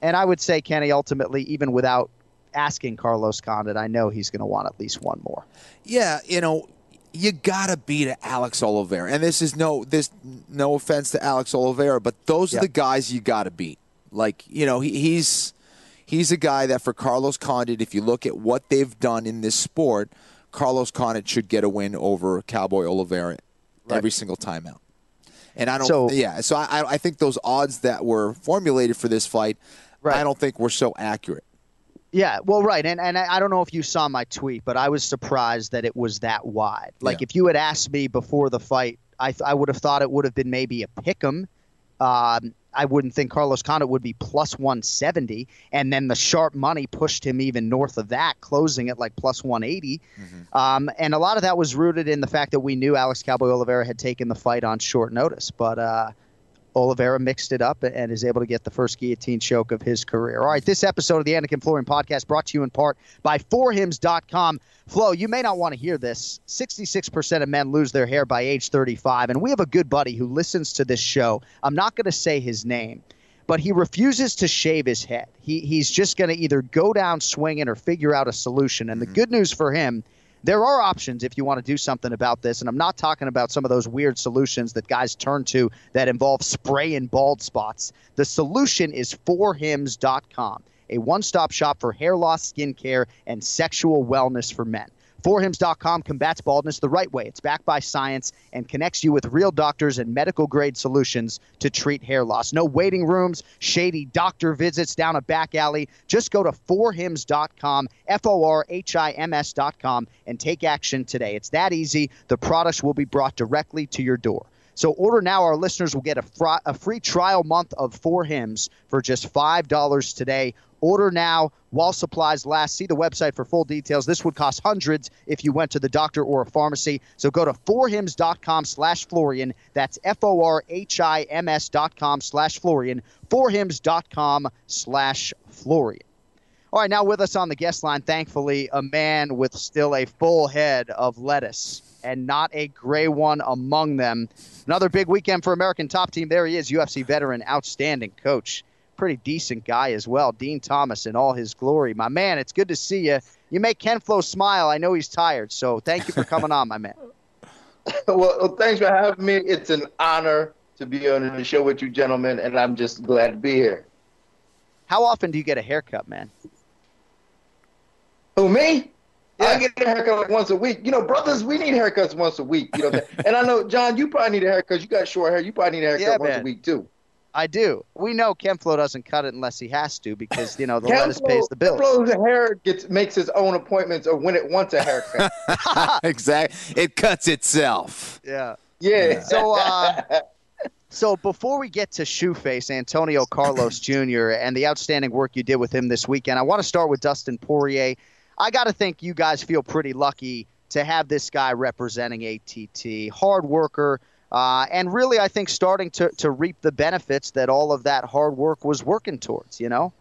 and I would say Kenny ultimately, even without asking Carlos Condit, I know he's going to want at least one more. Yeah, you know, you gotta beat Alex Oliveira, and this is no this no offense to Alex Oliveira, but those are the guys you gotta beat. Like you know, he, he's he's a guy that for Carlos Condit, if you look at what they've done in this sport, Carlos Condit should get a win over Cowboy Oliveira every single time out. And I don't, So- yeah. So I, I think those odds that were formulated for this fight, Right. I don't think were so accurate. Yeah, well, right, and and I don't know if you saw my tweet, but I was surprised that it was that wide. Like, Yeah. if you had asked me before the fight, I th- I would have thought it would have been maybe a pick'em. Um, I wouldn't think Carlos Condit would be plus 170, and then the sharp money pushed him even north of that, closing at like plus 180. Um, and a lot of that was rooted in the fact that we knew Alex Cowboy Oliveira had taken the fight on short notice, but. Uh, Oliveira mixed it up and is able to get the first guillotine choke of his career. All right, this episode of the Anik and Florian Podcast brought to you in part by forhims.com. Flo, you may not want to hear this. 66% of men lose their hair by age 35, and we have a good buddy who listens to this show. I'm not going to say his name, but he refuses to shave his head. He, he's just going to either go down swinging or figure out a solution. And the mm-hmm. good news for him there are options if you want to do something about this. And I'm not talking about some of those weird solutions that guys turn to that involve spray and bald spots. The solution is forhims.com, a one stop shop for hair loss, skincare, and sexual wellness for men. Forhims.com combats baldness the right way. It's backed by science and connects you with real doctors and medical grade solutions to treat hair loss. No waiting rooms, shady doctor visits down a back alley. Just go to forhims.com, F O R H I M S.com, and take action today. It's that easy. The products will be brought directly to your door. So order now. Our listeners will get a, fr- a free trial month of forhims for just $5 today. Order now while supplies last. See the website for full details. This would cost hundreds if you went to the doctor or a pharmacy. So go to forhims.com slash Florian. That's F-O-R-H-I-M-S dot com slash Florian. Forhims.com slash Florian. All right, now with us on the guest line, thankfully, a man with still a full head of lettuce and not a gray one among them. Another big weekend for American top team. There he is, UFC veteran, outstanding coach, pretty decent guy as well. Din Thomas in all his glory. My man, it's good to see you. You make Ken Flo smile. I know he's tired, so thank you for coming on, my man. <laughs> well, thanks for having me. It's an honor to be on the show with you, gentlemen, and I'm just glad to be here. How often do you get a haircut, man? Who me? Yeah. I get a haircut like once a week. You know, brothers, we need haircuts once a week. You know, <laughs> and I know John, you probably need a haircut. You got short hair. You probably need a haircut Yeah, once man. a week too. I do. We know Ken Flo doesn't cut it unless he has to because you know the lettuce pays the bills. Ken Flo's hair gets makes his own appointments or when it wants a haircut. <laughs> <laughs> exactly. It cuts itself. Yeah. Yeah. So, uh, <laughs> so before we get to Shoeface, Antonio Carlos Jr. and the outstanding work you did with him this weekend, I want to start with Dustin Poirier. I got to think you guys feel pretty lucky to have this guy representing ATT. Hard worker. Uh, and really, I think starting to, to reap the benefits that all of that hard work was working towards, you know?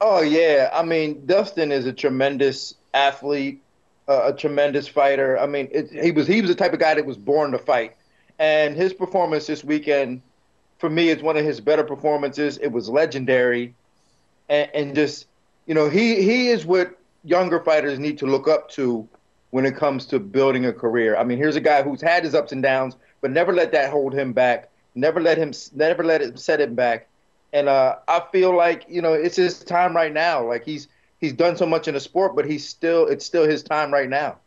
Oh yeah, I mean Dustin is a tremendous athlete, uh, a tremendous fighter. I mean, it, he was he was the type of guy that was born to fight, and his performance this weekend, for me, is one of his better performances. It was legendary, and, and just you know he he is what younger fighters need to look up to when it comes to building a career. I mean, here's a guy who's had his ups and downs, but never let that hold him back. Never let him never let it set him back. And uh, I feel like you know it's his time right now. Like he's he's done so much in the sport, but he's still it's still his time right now.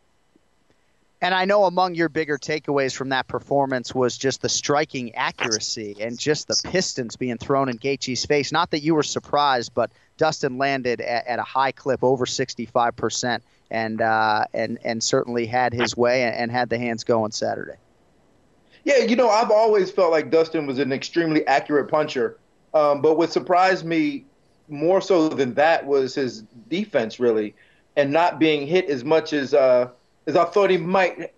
And I know among your bigger takeaways from that performance was just the striking accuracy and just the pistons being thrown in Gaethje's face. Not that you were surprised, but Dustin landed at, at a high clip, over 65%, and uh, and and certainly had his way and, and had the hands going Saturday. Yeah, you know, I've always felt like Dustin was an extremely accurate puncher. Um, but what surprised me more so than that was his defense, really, and not being hit as much as uh, as I thought he might.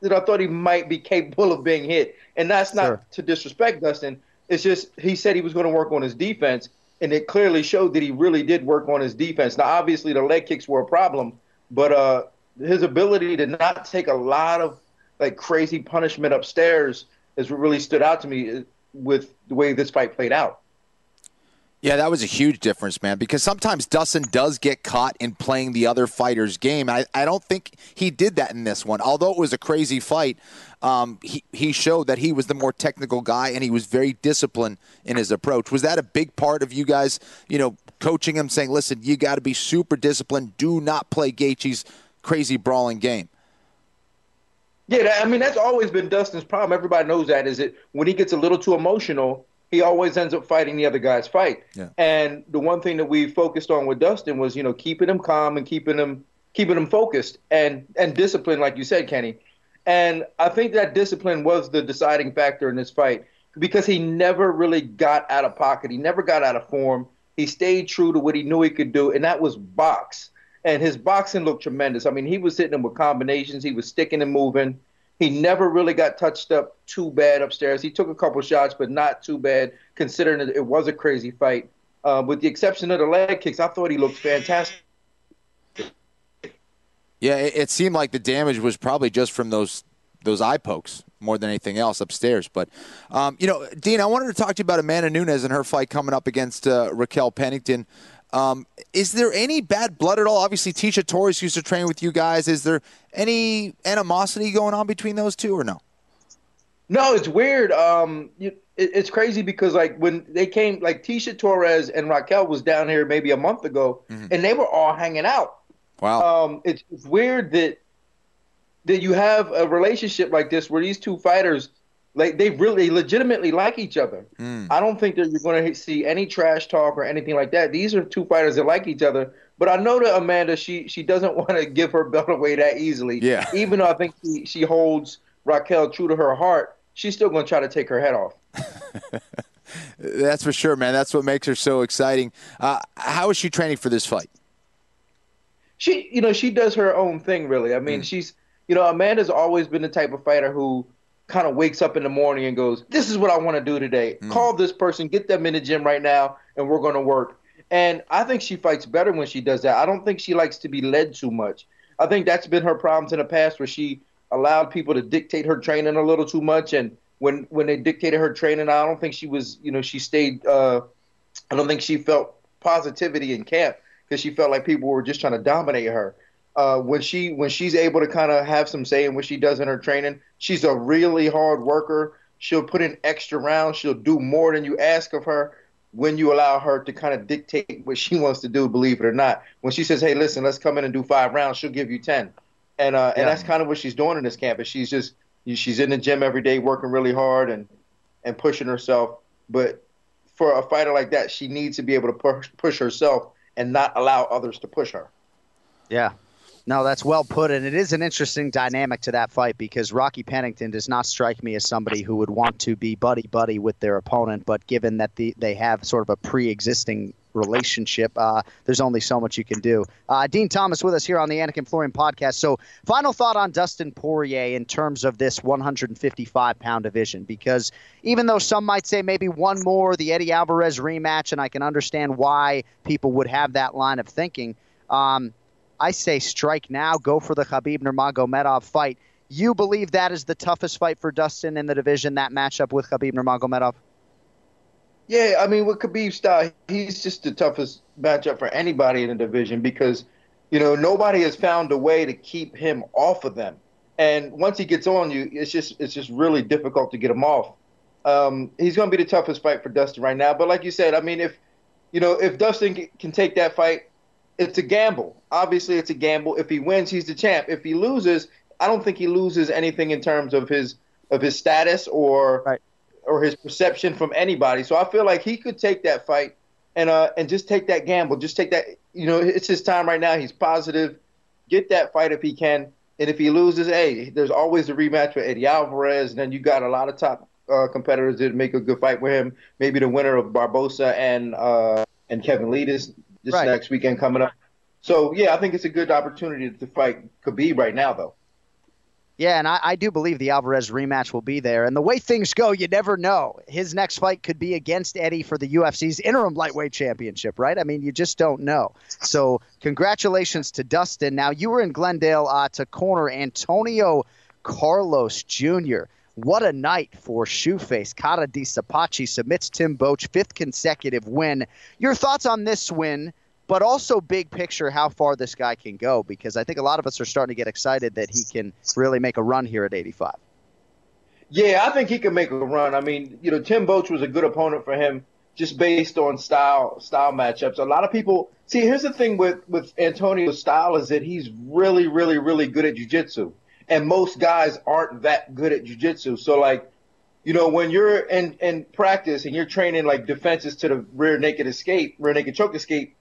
That I thought he might be capable of being hit, and that's not Sure. to disrespect Dustin. It's just he said he was going to work on his defense, and it clearly showed that he really did work on his defense. Now, obviously, the leg kicks were a problem, but uh, his ability to not take a lot of like crazy punishment upstairs is what really stood out to me uh, with the way this fight played out. Yeah, that was a huge difference, man, because sometimes Dustin does get caught in playing the other fighter's game. I, I don't think he did that in this one. Although it was a crazy fight, um, he, he showed that he was the more technical guy and he was very disciplined in his approach. Was that a big part of you guys, you know, coaching him, saying, listen, you got to be super disciplined. Do not play Gaethje's crazy brawling game? Yeah, I mean that's always been Dustin's problem. Everybody knows that is it when he gets a little too emotional, he always ends up fighting the other guy's fight. Yeah. And the one thing that we focused on with Dustin was, you know, keeping him calm and keeping him keeping him focused and and disciplined, like you said, Kenny. And I think that discipline was the deciding factor in this fight because he never really got out of pocket. He never got out of form. He stayed true to what he knew he could do, and that was box. And his boxing looked tremendous. I mean, he was hitting him with combinations. He was sticking and moving. He never really got touched up too bad upstairs. He took a couple shots, but not too bad, considering it was a crazy fight. Uh, with the exception of the leg kicks, I thought he looked fantastic. Yeah, it, it seemed like the damage was probably just from those those eye pokes more than anything else upstairs. But um, you know, Din, I wanted to talk to you about Amanda Nunes and her fight coming up against uh, Raquel Pennington. Um, is there any bad blood at all? Obviously, Tecia Torres used to train with you guys. Is there any animosity going on between those two, or no? No, it's weird. Um, you, it, it's crazy because like when they came, like Tecia Torres and Raquel was down here maybe a month ago, and they were all hanging out. Wow. Um, it's, it's weird that that you have a relationship like this where these two fighters, like they really legitimately like each other. I don't think that you're going to see any trash talk or anything like that. These are two fighters that like each other. But I know that Amanda, she she doesn't <laughs> want to give her belt away that easily. Yeah. <laughs> Even though I think she, she holds Raquel true to her heart, she's still going to try to take her head off. <laughs> That's for sure, man. That's what makes her so exciting. Uh, how is she training for this fight? She you know she does her own thing really. I mean she's you know amanda's always been the type of fighter who kind of wakes up in the morning and goes this is what i want to do today. Call this person get them in the gym right now and we're going to work. And i think she fights better when she does that. I don't think she likes to be led too much. I think that's been her problems in the past where she allowed people to dictate her training a little too much. And when when they dictated her training i don't think she was you know she stayed uh i don't think she felt positivity in camp because she felt like people were just trying to dominate her. Uh, when she when she's able to kind of have some say in what she does in her training, she's a really hard worker. She'll put in extra rounds. She'll do more than you ask of her when you allow her to kind of dictate what she <laughs> wants to do. Believe it or not, when she says, "Hey, listen, let's come in and do five rounds," she'll give you ten, and uh, and that's kind of what she's doing in this camp. Is she's just she's in the gym every day, working really hard and and pushing herself. but for a fighter like that, she needs to be able to push, push herself and not allow others to push her. Yeah. No, that's well put, and it is an interesting dynamic to that fight because Rocky Pennington does not strike me as somebody who would want to be buddy buddy with their opponent. But given that the, they have sort of a pre-existing relationship, uh, there's only so much you can do. Uh, Din Thomas with us here on the Anik and Florian podcast. So, final thought on Dustin Poirier in terms of this 155 pound division, because even though some might say maybe one more, the Eddie Alvarez rematch, and I can understand why people would have that line of thinking. Um, I say strike now, go for the Khabib Nurmagomedov fight. You believe that is the toughest fight for Dustin in the division, that matchup with Khabib Nurmagomedov? Yeah, I mean, with Khabib style, he's just the toughest matchup for anybody in the division because, you know, nobody has found a way to keep him off of them. And once he gets on you, it's just it's just really difficult to get him off. Um, he's going to be the toughest fight for Dustin right now. But like you said, I mean, if you know, if Dustin can take that fight, it's a gamble. Obviously, it's a gamble. If he wins, he's the champ. If he loses, I don't think he loses anything in terms of his of his status or right. Or his perception from anybody. So I feel like he could take that fight and uh and just take that gamble. Just take that. You know, it's his time right now. He's positive. Get that fight if he can. And if he loses, hey, there's always a rematch with Eddie Alvarez. And then you got a lot of top uh, competitors that make a good fight with him. Maybe the winner of Barbosa and uh, and Kevin Lee this this Right. next weekend coming up. So yeah, I think it's a good opportunity to fight Khabib right now, though. Yeah, and I, I do believe the Alvarez rematch will be there. And the way things go, you never know. His next fight could be against Eddie for the UFC's interim lightweight championship, right? I mean, you just don't know. So, congratulations to Dustin. Now, you were in Glendale uh, to corner Antonio Carlos Jr. What a night for Shoeface. Cara de Sapato submits Tim Boetsch, fifth consecutive win. Your thoughts on this win, but also big picture how far this guy can go, because I think a lot of us are starting to get excited that he can really make a run here at 85. Yeah, I think he can make a run. I mean, you know, Tim Boetsch was a good opponent for him just based on style style matchups. A lot of people see here's the thing with with Antonio's style is that he's really, really, really good at jujitsu. And most guys aren't that good at jujitsu. So like, you know, when you're in, in practice and you're training like defenses to the rear naked escape, rear naked choke escape,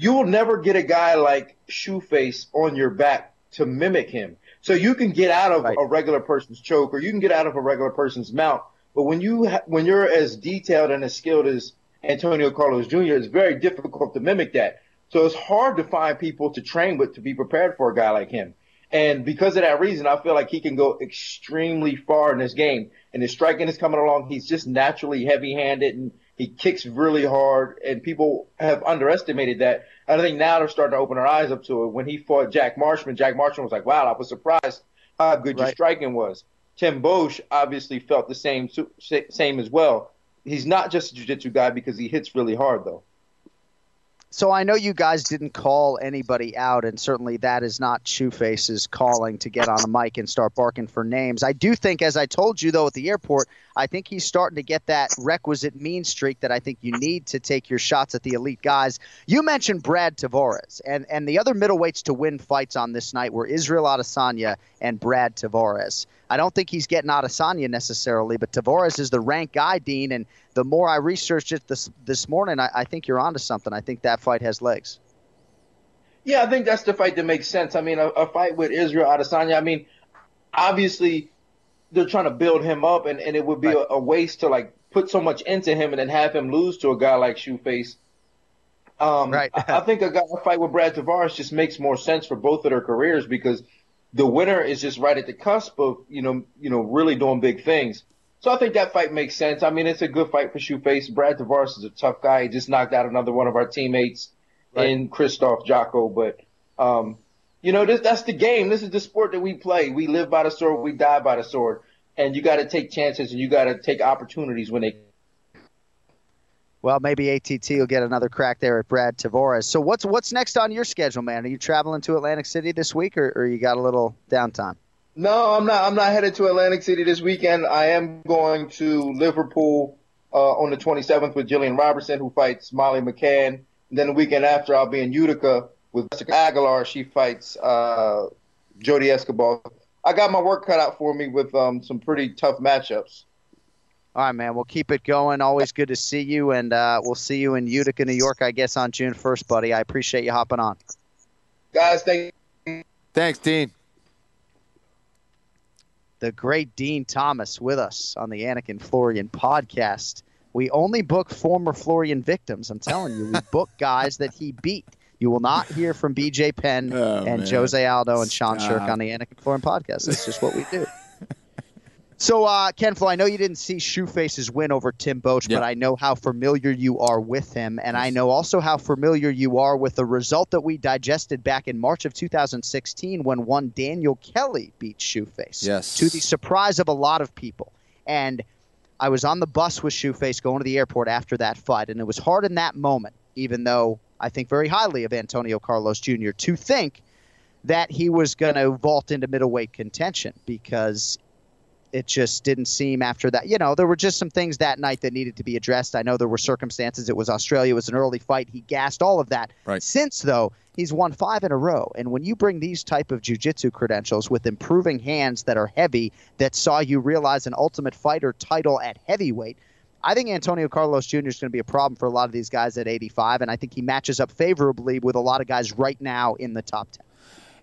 you will never get a guy like Shoeface on your back to mimic him. So you can get out of a regular person's choke or you can get out of a regular person's mount. But when you ha- when you're as detailed and as skilled as Antonio Carlos Jr., it's very difficult to mimic that. So it's hard to find people to train with to be prepared for a guy like him. And because of that reason, I feel like he can go extremely far in this game. And his striking is coming along. He's just naturally heavy-handed and he kicks really hard. And people have underestimated that. I think now they're starting to open their eyes up to it. When he fought Jack Marshman, Jack Marshman was like, "Wow, I was surprised how good your striking was." Tim Boetsch obviously felt the same same as well. He's not just a jiu-jitsu guy because he hits really hard though. So I know you guys didn't call anybody out, and certainly that is not Shoeface's calling to get on a mic and start barking for names. I do think, as I told you though at the airport, I think he's starting to get that requisite mean streak that I think you need to take your shots at the elite guys. You mentioned Brad Tavares, and and the other middleweights to win fights on this night were Israel Adesanya and Brad Tavares. I don't think he's getting Adesanya necessarily, but Tavares is the rank guy, Din. And the more I researched it this this morning, I, I think you're onto something. I think that fight has legs. Yeah, I think that's the fight that makes sense. I mean, a, a fight with Israel Adesanya. I mean, obviously they're trying to build him up, and, and it would be a, a waste to like put so much into him and then have him lose to a guy like Shoeface. Um, Right. I, I think a guy a fight with Brad Tavares just makes more sense for both of their careers because the winner is just right at the cusp of you know you know really doing big things. So I think that fight makes sense. I mean, it's a good fight for Shoeface. Brad Tavares is a tough guy. He just knocked out another one of our teammates in Krzysztof Jotko. But, um, you know, this, that's the game. This is the sport that we play. We live by the sword. We die by the sword. And you got to take chances and you got to take opportunities when they Well, maybe ATT will get another crack there at Brad Tavares. So what's what's next on your schedule, man? Are you traveling to Atlantic City this week, or, or you got a little downtime? No, I'm not. I'm not headed to Atlantic City this weekend. I am going to Liverpool uh, on the 27th with Gillian Robertson, who fights Molly McCann. And then the weekend after, I'll be in Utica with Jessica Aguilar. She fights uh, Jodie Esquibel. I got my work cut out for me with um, some pretty tough matchups. All right, man. We'll keep it going. Always good to see you, and uh, we'll see you in Utica, New York, I guess, on June 1st, buddy. I appreciate you hopping on. Guys, thank you. Thanks, Din. The great Din Thomas with us on the Anik and Florian podcast. We only book former Florian victims. I'm telling you, we <laughs> book guys that he beat. You will not hear from BJ Penn Oh, and man. Jose Aldo and Sean Stop. Sherk on the Anik and Florian podcast. That's just what we do. So, uh, Ken Flo, I know you didn't see Shoeface's win over Tim Boetsch, Yeah. but I know how familiar you are with him, and I know also how familiar you are with the result that we digested back in March of 2016 when one Daniel Kelly beat Shoeface. Yes. To the surprise of a lot of people. And I was on the bus with Shoeface going to the airport after that fight, and it was hard in that moment, even though I think very highly of Antonio Carlos Jr., to think that he was going to vault into middleweight contention because it just didn't seem after that. You know, there were just some things that night that needed to be addressed. I know there were circumstances. It was Australia. It was an early fight. He gassed all of that. Right. Since though, he's won five in a row. And when you bring these type of jiu-jitsu credentials with improving hands that are heavy, that saw you realize an Ultimate Fighter title at heavyweight. I think Antonio Carlos Jr. is going to be a problem for a lot of these guys at 85, and I think he matches up favorably with a lot of guys right now in the top 10.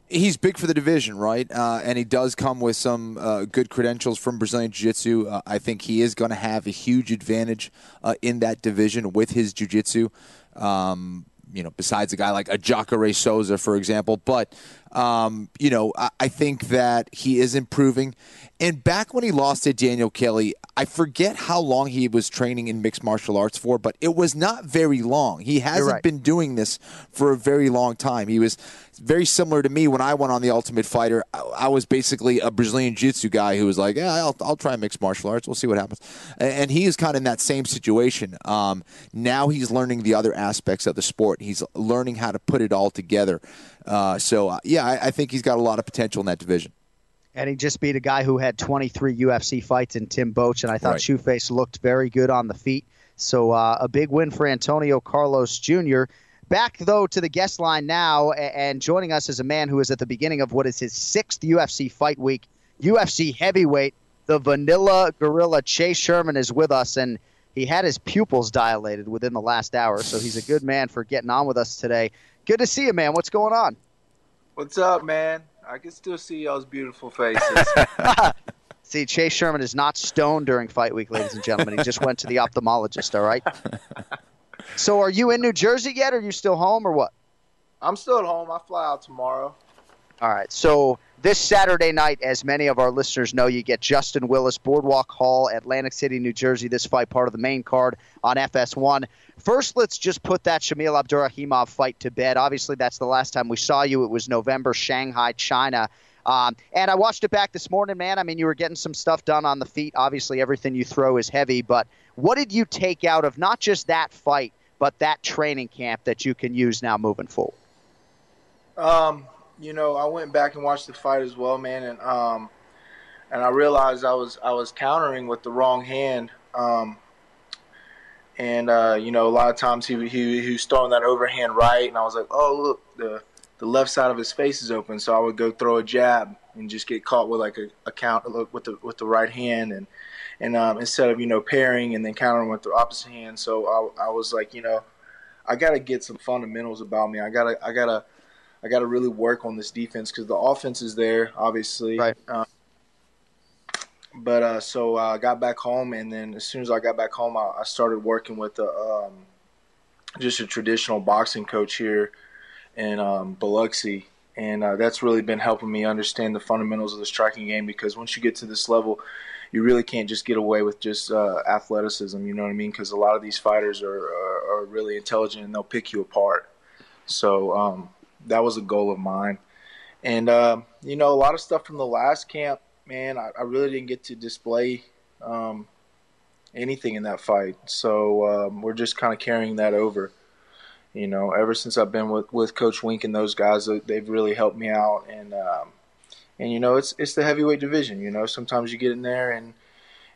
He's big for the division, right? Uh, and he does come with some uh, good credentials from Brazilian Jiu Jitsu. Uh, I think he is going to have a huge advantage uh, in that division with his Jiu Jitsu. Um, you know, besides a guy like a Jacare Souza, for example. But, um, you know, I, I think that he is improving. And back when he lost to Daniel Kelly, I forget how long he was training in mixed martial arts for, but it was not very long. He hasn't right. been doing this for a very long time. He was very similar to me when I went on the Ultimate Fighter. I, I was basically a Brazilian Jiu-Jitsu guy who was like, "Yeah, I'll, I'll try mixed martial arts. We'll see what happens." And, and he is kind of in that same situation. Um, now he's learning the other aspects of the sport. He's learning how to put it all together. Uh, so uh, yeah, I, I think he's got a lot of potential in that division. And he just beat a guy who had 23 UFC fights in Tim Boetsch, and I thought Right. Shoeface looked very good on the feet. So uh, a big win for Antonio Carlos Jr. Back though to the guest line now, and joining us is a man who is at the beginning of what is his sixth UFC fight week. UFC heavyweight, the Vanilla Gorilla Chase Sherman is with us, and he had his pupils dilated within the last hour. So he's a good man for getting on with us today. Good to see you, man. What's going on? What's up, man? I can still see y'all's beautiful faces. <laughs> <laughs> See, Chase Sherman is not stoned during fight week, ladies and gentlemen. He just went to the <laughs> ophthalmologist, all right? So are you in New Jersey yet? Or are you still home or what? I'm still at home. I fly out tomorrow. All right. So this Saturday night, as many of our listeners know, you get Justin Willis, Boardwalk Hall, Atlantic City, New Jersey. This fight part of the main card on FS1. First, let's just put that Shamil Abdurakhimov fight to bed. Obviously, that's the last time we saw you. It was November, Shanghai, China. Um, and I watched it back this morning, man. I mean, you were getting some stuff done on the feet. Obviously, everything you throw is heavy. But what did you take out of not just that fight, but that training camp that you can use now moving forward? Um, you know, I went back and watched the fight as well, man, and um, and I realized I was I was countering with the wrong hand. Um, and uh, you know, a lot of times he he he was throwing that overhand right, and I was like, oh look, the the left side of his face is open, so I would go throw a jab and just get caught with like a, a count with the with the right hand, and and um, instead of you know pairing and then countering with the opposite hand, so I I was like, you know, I got to get some fundamentals about me. I gotta I gotta I got to really work on this defense because the offense is there, obviously. Right. Uh, but uh, so uh, I got back home, and then as soon as I got back home, I, I started working with a, um, just a traditional boxing coach here in um, Biloxi, and uh, that's really been helping me understand the fundamentals of the striking game. Because once you get to this level, you really can't just get away with just uh, athleticism. You know what I mean? Because a lot of these fighters are, are, are really intelligent, and they'll pick you apart. So um, that was a goal of mine. And, uh, you know, a lot of stuff from the last camp, man, I, I really didn't get to display um, anything in that fight. So um, we're just kind of carrying that over. You know, ever since I've been with, with Coach Wink and those guys, they've really helped me out. And, um, and you know, it's it's the heavyweight division. You know, sometimes you get in there and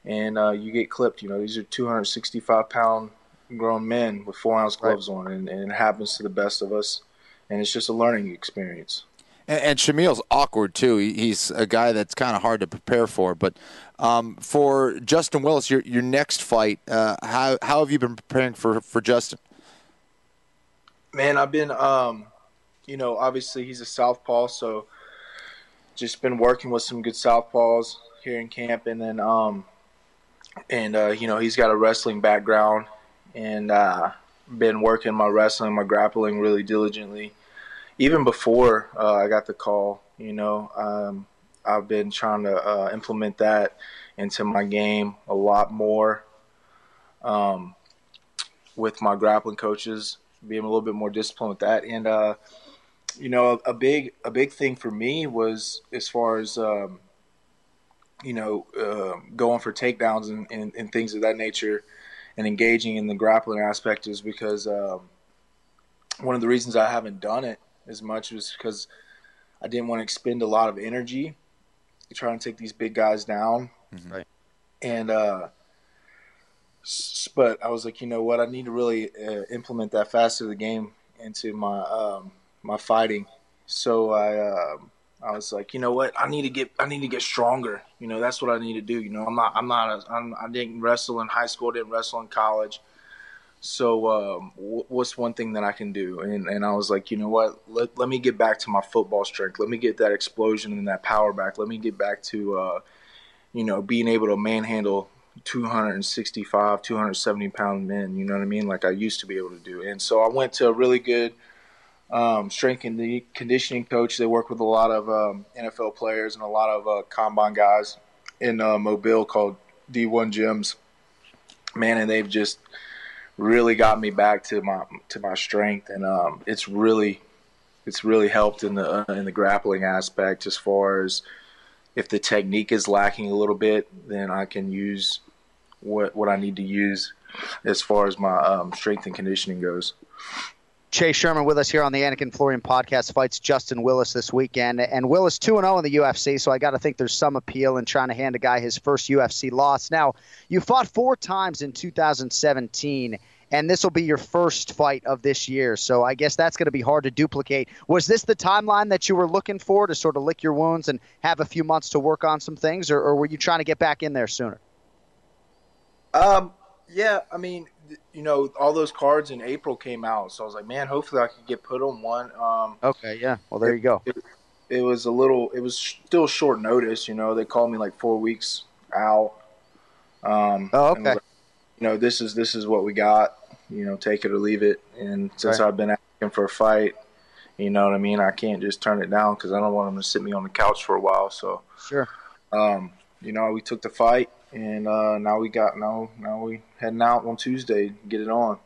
and uh, you get clipped. You know, these are 265 pound grown men with four ounce gloves on, and, and it happens to the best of us and it's just a learning experience. And, and Shamil's awkward too. He, he's a guy that's kind of hard to prepare for. But um, for Justin Willis, your your next fight, uh, how how have you been preparing for for Justin? Man, I've been, um, you know, obviously he's a southpaw, so just been working with some good southpaws here in camp, and then, um, and uh, you know, he's got a wrestling background, and uh, been working my wrestling, my grappling really diligently. Even before uh, I got the call, you know, um, I've been trying to uh, implement that into my game a lot more um, with my grappling coaches being a little bit more disciplined with that. And uh, you know, a, big a big thing for me was as far as um, you know uh, going for takedowns and, and, and, things of that nature, and engaging in the grappling aspect is because um, one of the reasons I haven't done it as much was because I didn't want to expend a lot of energy trying to take these big guys down. Mm-hmm. Right. And uh, but I was like, you know what? I need to really uh, implement that faster the game into my um, my fighting. So I uh, I was like, you know what? I need to get I need to get stronger. You know, that's what I need to do. You know, I'm not I'm not a, I'm, I didn't wrestle in high school, didn't wrestle in college. So um, what's one thing that I can do? And and I was like, you know what? Let let me get back to my football strength. Let me get that explosion and that power back. Let me get back to uh, you know being able to manhandle 265, 270 pound men. You know what I mean? Like I used to be able to do. And so I went to a really good um, strength and conditioning coach. They work with a lot of um, NFL players and a lot of uh, combine guys in uh, Mobile called D1 Gyms. Man, and they've just really got me back to my to my strength, and um, it's really it's really helped in the uh, in the grappling aspect as far as if the technique is lacking a little bit, then I can use what what I need to use as far as my um, strength and conditioning goes. Chase Sherman with us here on the Anik and Florian podcast fights Justin Willis this weekend. And Willis 2 0 in the UFC, so I got to think there's some appeal in trying to hand a guy his first UFC loss. Now, you fought four times in 2017, and this will be your first fight of this year. So I guess that's going to be hard to duplicate. Was this the timeline that you were looking for to sort of lick your wounds and have a few months to work on some things, or, or were you trying to get back in there sooner? Um, yeah, I mean, you know, all those cards in April came out, so I was like, man, hopefully I could get put on one. Um, okay, yeah. Well, there it, you go. It, it, was a little, it was still short notice. You know, they called me like four weeks out. Um, oh, okay. Like, you know, this is this is what we got. You know, take it or leave it. And since right. I've been asking for a fight, you know what I mean. I can't just turn it down because I don't want them to sit me on the couch for a while. So sure. Um, you know, we took the fight and uh, now we got now now we heading out on Tuesday get it on.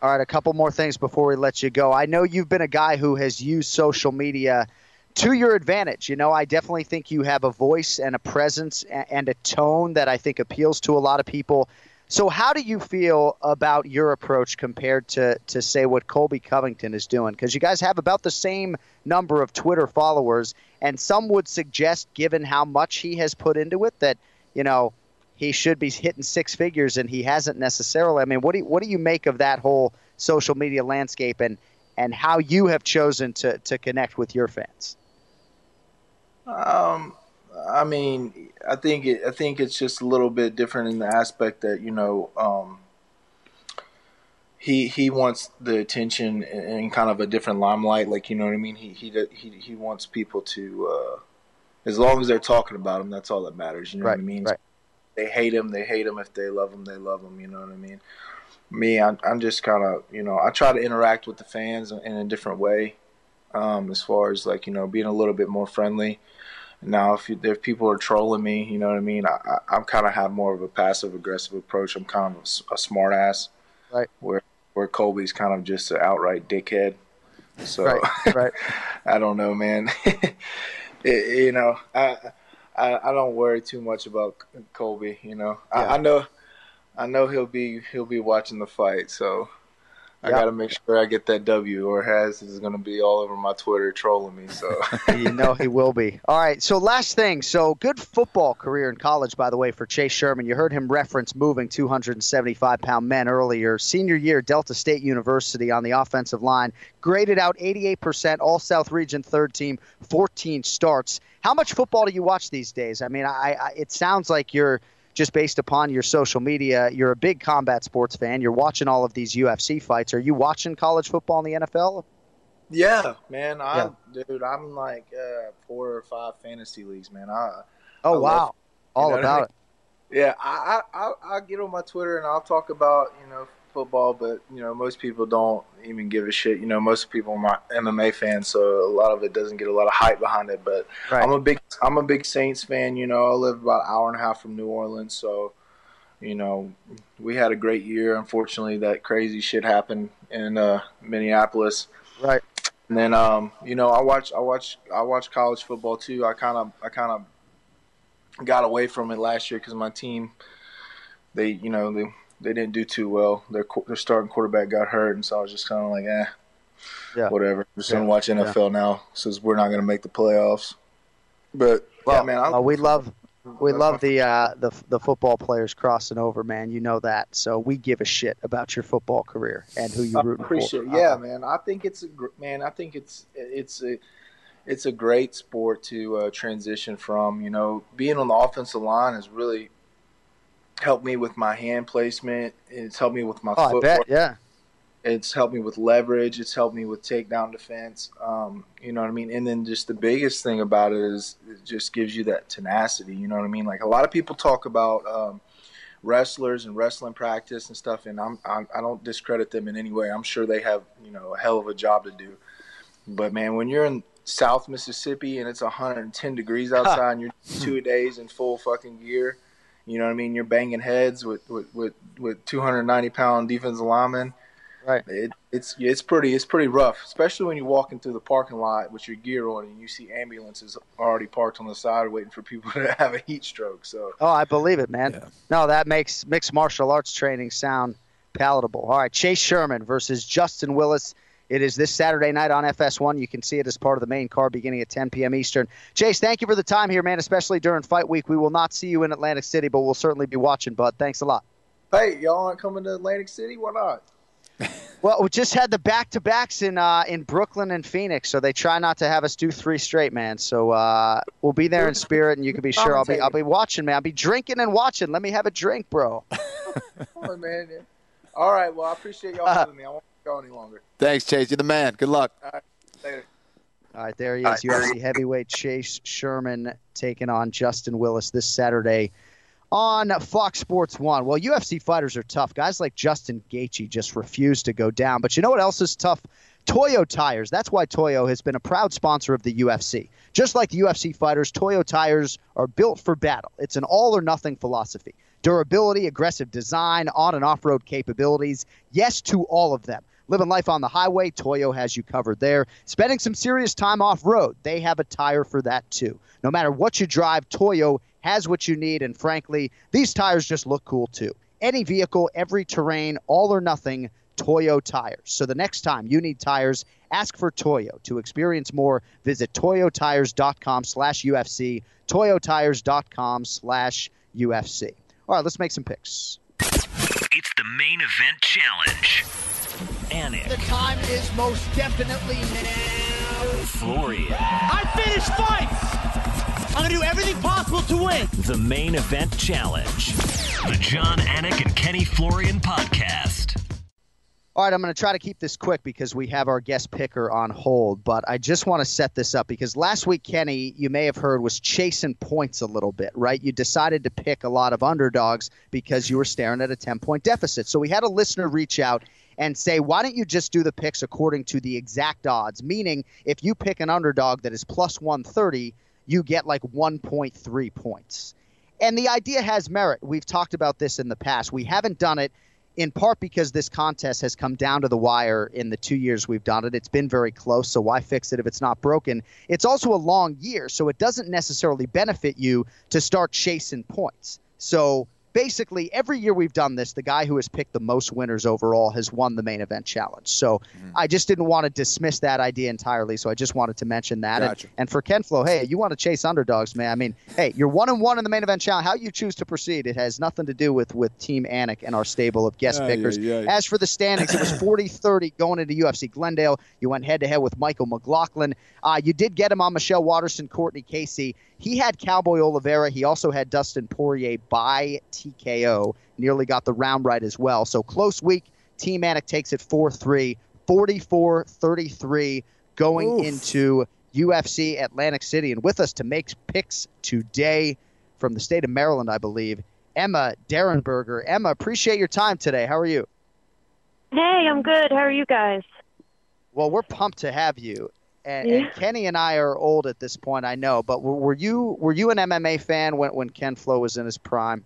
All right, a couple more things before we let you go. I know you've been a guy who has used social media to your advantage. You know, I definitely think you have a voice and a presence and a tone that I think appeals to a lot of people. So, how do you feel about your approach compared to, to say, what Colby Covington is doing? Because you guys have about the same number of Twitter followers, and some would suggest, given how much he has put into it, that you know, he should be hitting six figures and he hasn't necessarily. I mean, what do you, what do you make of that whole social media landscape and and how you have chosen to to connect with your fans? Um, I mean, I think it, I think it's just a little bit different in the aspect that you know, um, he he wants the attention in kind of a different limelight. Like you know what I mean. He he he he wants people to. Uh, as long as they're talking about him, that's all that matters. You know right, what I mean? Right. They hate him. They hate him. If they love him, they love him. You know what I mean? Me, I'm, I'm just kind of, you know, I try to interact with the fans in a different way, um, as far as like, you know, being a little bit more friendly. Now, if you, if people are trolling me, you know what I mean. I, I, am kind of have more of a passive aggressive approach. I'm kind of a, a smart ass, right? Where where Colby's kind of just an outright dickhead. So, right, right. <laughs> I don't know, man. <laughs> it, you know, I, I, I don't worry too much about Colby. You know, yeah. I, I, know I know he'll be he'll be watching the fight, so I got to make sure I get that W, or Has is going to be all over my Twitter trolling me. So <laughs> you know he will be. All right. So last thing. So good football career in college, by the way, for Chase Sherman. You heard him reference moving 275 pound men earlier. Senior year, Delta State University on the offensive line, graded out 88%, All South Region third team, 14 starts. How much football do you watch these days? I mean, I, I it sounds like you're just based upon your social media, you're a big combat sports fan. You're watching all of these UFC fights. Are you watching college football in the NFL? Yeah, man. I yeah. dude, I'm like uh, four or five fantasy leagues, man. I oh I wow, love, all about I mean? it. Yeah, I, I I get on my Twitter and I'll talk about you know football, but you know most people don't even give a shit. You know most people are my MMA fans, so a lot of it doesn't get a lot of hype behind it. But right. I'm a big I'm a big Saints fan. You know I live about an hour and a half from New Orleans, so you know we had a great year. Unfortunately, that crazy shit happened in uh, Minneapolis. Right. And then um, you know I watch I watch I watch college football too. I kind of I kind of got away from it last year because my team they you know they they didn't do too well. Their their starting quarterback got hurt, and so I was just kind of like, eh, yeah. whatever. I'm just gonna watch NFL yeah. now since we're not gonna make the playoffs. But well, yeah, man, uh, we love we love the uh, the the football players crossing over, man. You know that, so we give a shit about your football career and who you root for. Appreciate, yeah, uh, man. I think it's a man. I think it's it's a it's a great sport to uh, transition from. You know, being on the offensive line is really helped me with my hand placement. It's helped me with my oh, footwork. yeah. It's helped me with leverage. It's helped me with takedown defense. Um, you know what I mean? And then just the biggest thing about it is it just gives you that tenacity. You know what I mean? Like a lot of people talk about um, wrestlers and wrestling practice and stuff, and I'm, I'm I don't discredit them in any way. I'm sure they have you know a hell of a job to do. But man, when you're in South Mississippi and it's 110 degrees outside and you're two days in full fucking gear you know what I mean? You're banging heads with with with, with 290 pound defensive linemen. Right. It, it's it's pretty it's pretty rough, especially when you're walking through the parking lot with your gear on and you see ambulances already parked on the side waiting for people <laughs> to have a heat stroke. So. Oh, I believe it, man. Yeah. No, that makes mixed martial arts training sound palatable. All right, Chase Sherman versus Justin Willis. It is this Saturday night on FS1. You can see it as part of the main card beginning at 10 p.m. Eastern. Chase, thank you for the time here, man, especially during fight week. We will not see you in Atlantic City, but we'll certainly be watching, bud. Thanks a lot. Hey, y'all aren't coming to Atlantic City? Why not? <laughs> well, we just had the back to backs in uh, in Brooklyn and Phoenix, so they try not to have us do three straight, man. So uh, we'll be there in spirit, and you can be sure I'll be I'll be watching, man. I'll be drinking and watching. Let me have a drink, bro. <laughs> oh, man. All right. Well, I appreciate y'all having me. I won't go any longer. Thanks, Chase. You're the man. Good luck. All right. Later. All right, there he is, UFC heavyweight Chase Sherman taking on Justin Willis this Saturday on Fox Sports One. Well, UFC fighters are tough. Guys like Justin Gaethje just refuse to go down. But you know what else is tough? Toyo tires. That's why Toyo has been a proud sponsor of the UFC. Just like the UFC fighters, Toyo tires are built for battle. It's an all or nothing philosophy. Durability, aggressive design, on and off road capabilities. Yes to all of them. Living life on the highway, Toyo has you covered there. Spending some serious time off road, they have a tire for that too. No matter what you drive, Toyo has what you need, and frankly, these tires just look cool too. Any vehicle, every terrain, all or nothing, Toyo tires. So the next time you need tires, ask for Toyo. To experience more, visit toyotires.com slash UFC, toyotires.com slash UFC. All right, let's make some picks. It's the main event challenge. Anik. The time is most definitely now. Florian. I finish fights. I'm gonna do everything possible to win. The main event challenge. The Jon Anik and Kenny Florian podcast. All right, I'm going to try to keep this quick because we have our guest picker on hold, but I just want to set this up because last week, Kenny, you may have heard, was chasing points a little bit, right? You decided to pick a lot of underdogs because you were staring at a 10 point deficit. So we had a listener reach out and say, why don't you just do the picks according to the exact odds? Meaning, if you pick an underdog that is plus 130, you get like 1.3 points. And the idea has merit. We've talked about this in the past. We haven't done it in part because this contest has come down to the wire in the two years we've done it. It's been very close, so why fix it if it's not broken? It's also a long year, so it doesn't necessarily benefit you to start chasing points. So basically every year we've done this, the guy who has picked the most winners overall has won the main event challenge. So Mm-hmm. I just didn't want to dismiss that idea entirely. So I just wanted to mention that. Gotcha. And, and for Ken Flo, hey, you want to chase underdogs, man? I mean, hey, you're one and one in the main event challenge. How you choose to proceed, it has nothing to do with with Team Anik and our stable of guest pickers. ay, ay. As for the standings, it was 40-30 going into UFC Glendale. You went head to head with Michael McLaughlin. Uh, you did get him on Michelle Waterson, Courtney Casey. He had Cowboy Oliveira. He also had Dustin Poirier by TKO. Nearly got the round right as well. So close week. Team Anik takes it 4-3, 44-33 going Oof. into UFC Atlantic City. And with us to make picks today from the state of Maryland, I believe, Emma Derenberger. Emma, appreciate your time today. How are you? Hey, I'm good. How are you guys? Well, we're pumped to have you. And, Yeah. and Kenny and I are old at this point, I know. But were, were you were you an MMA fan when when Ken Flo was in his prime?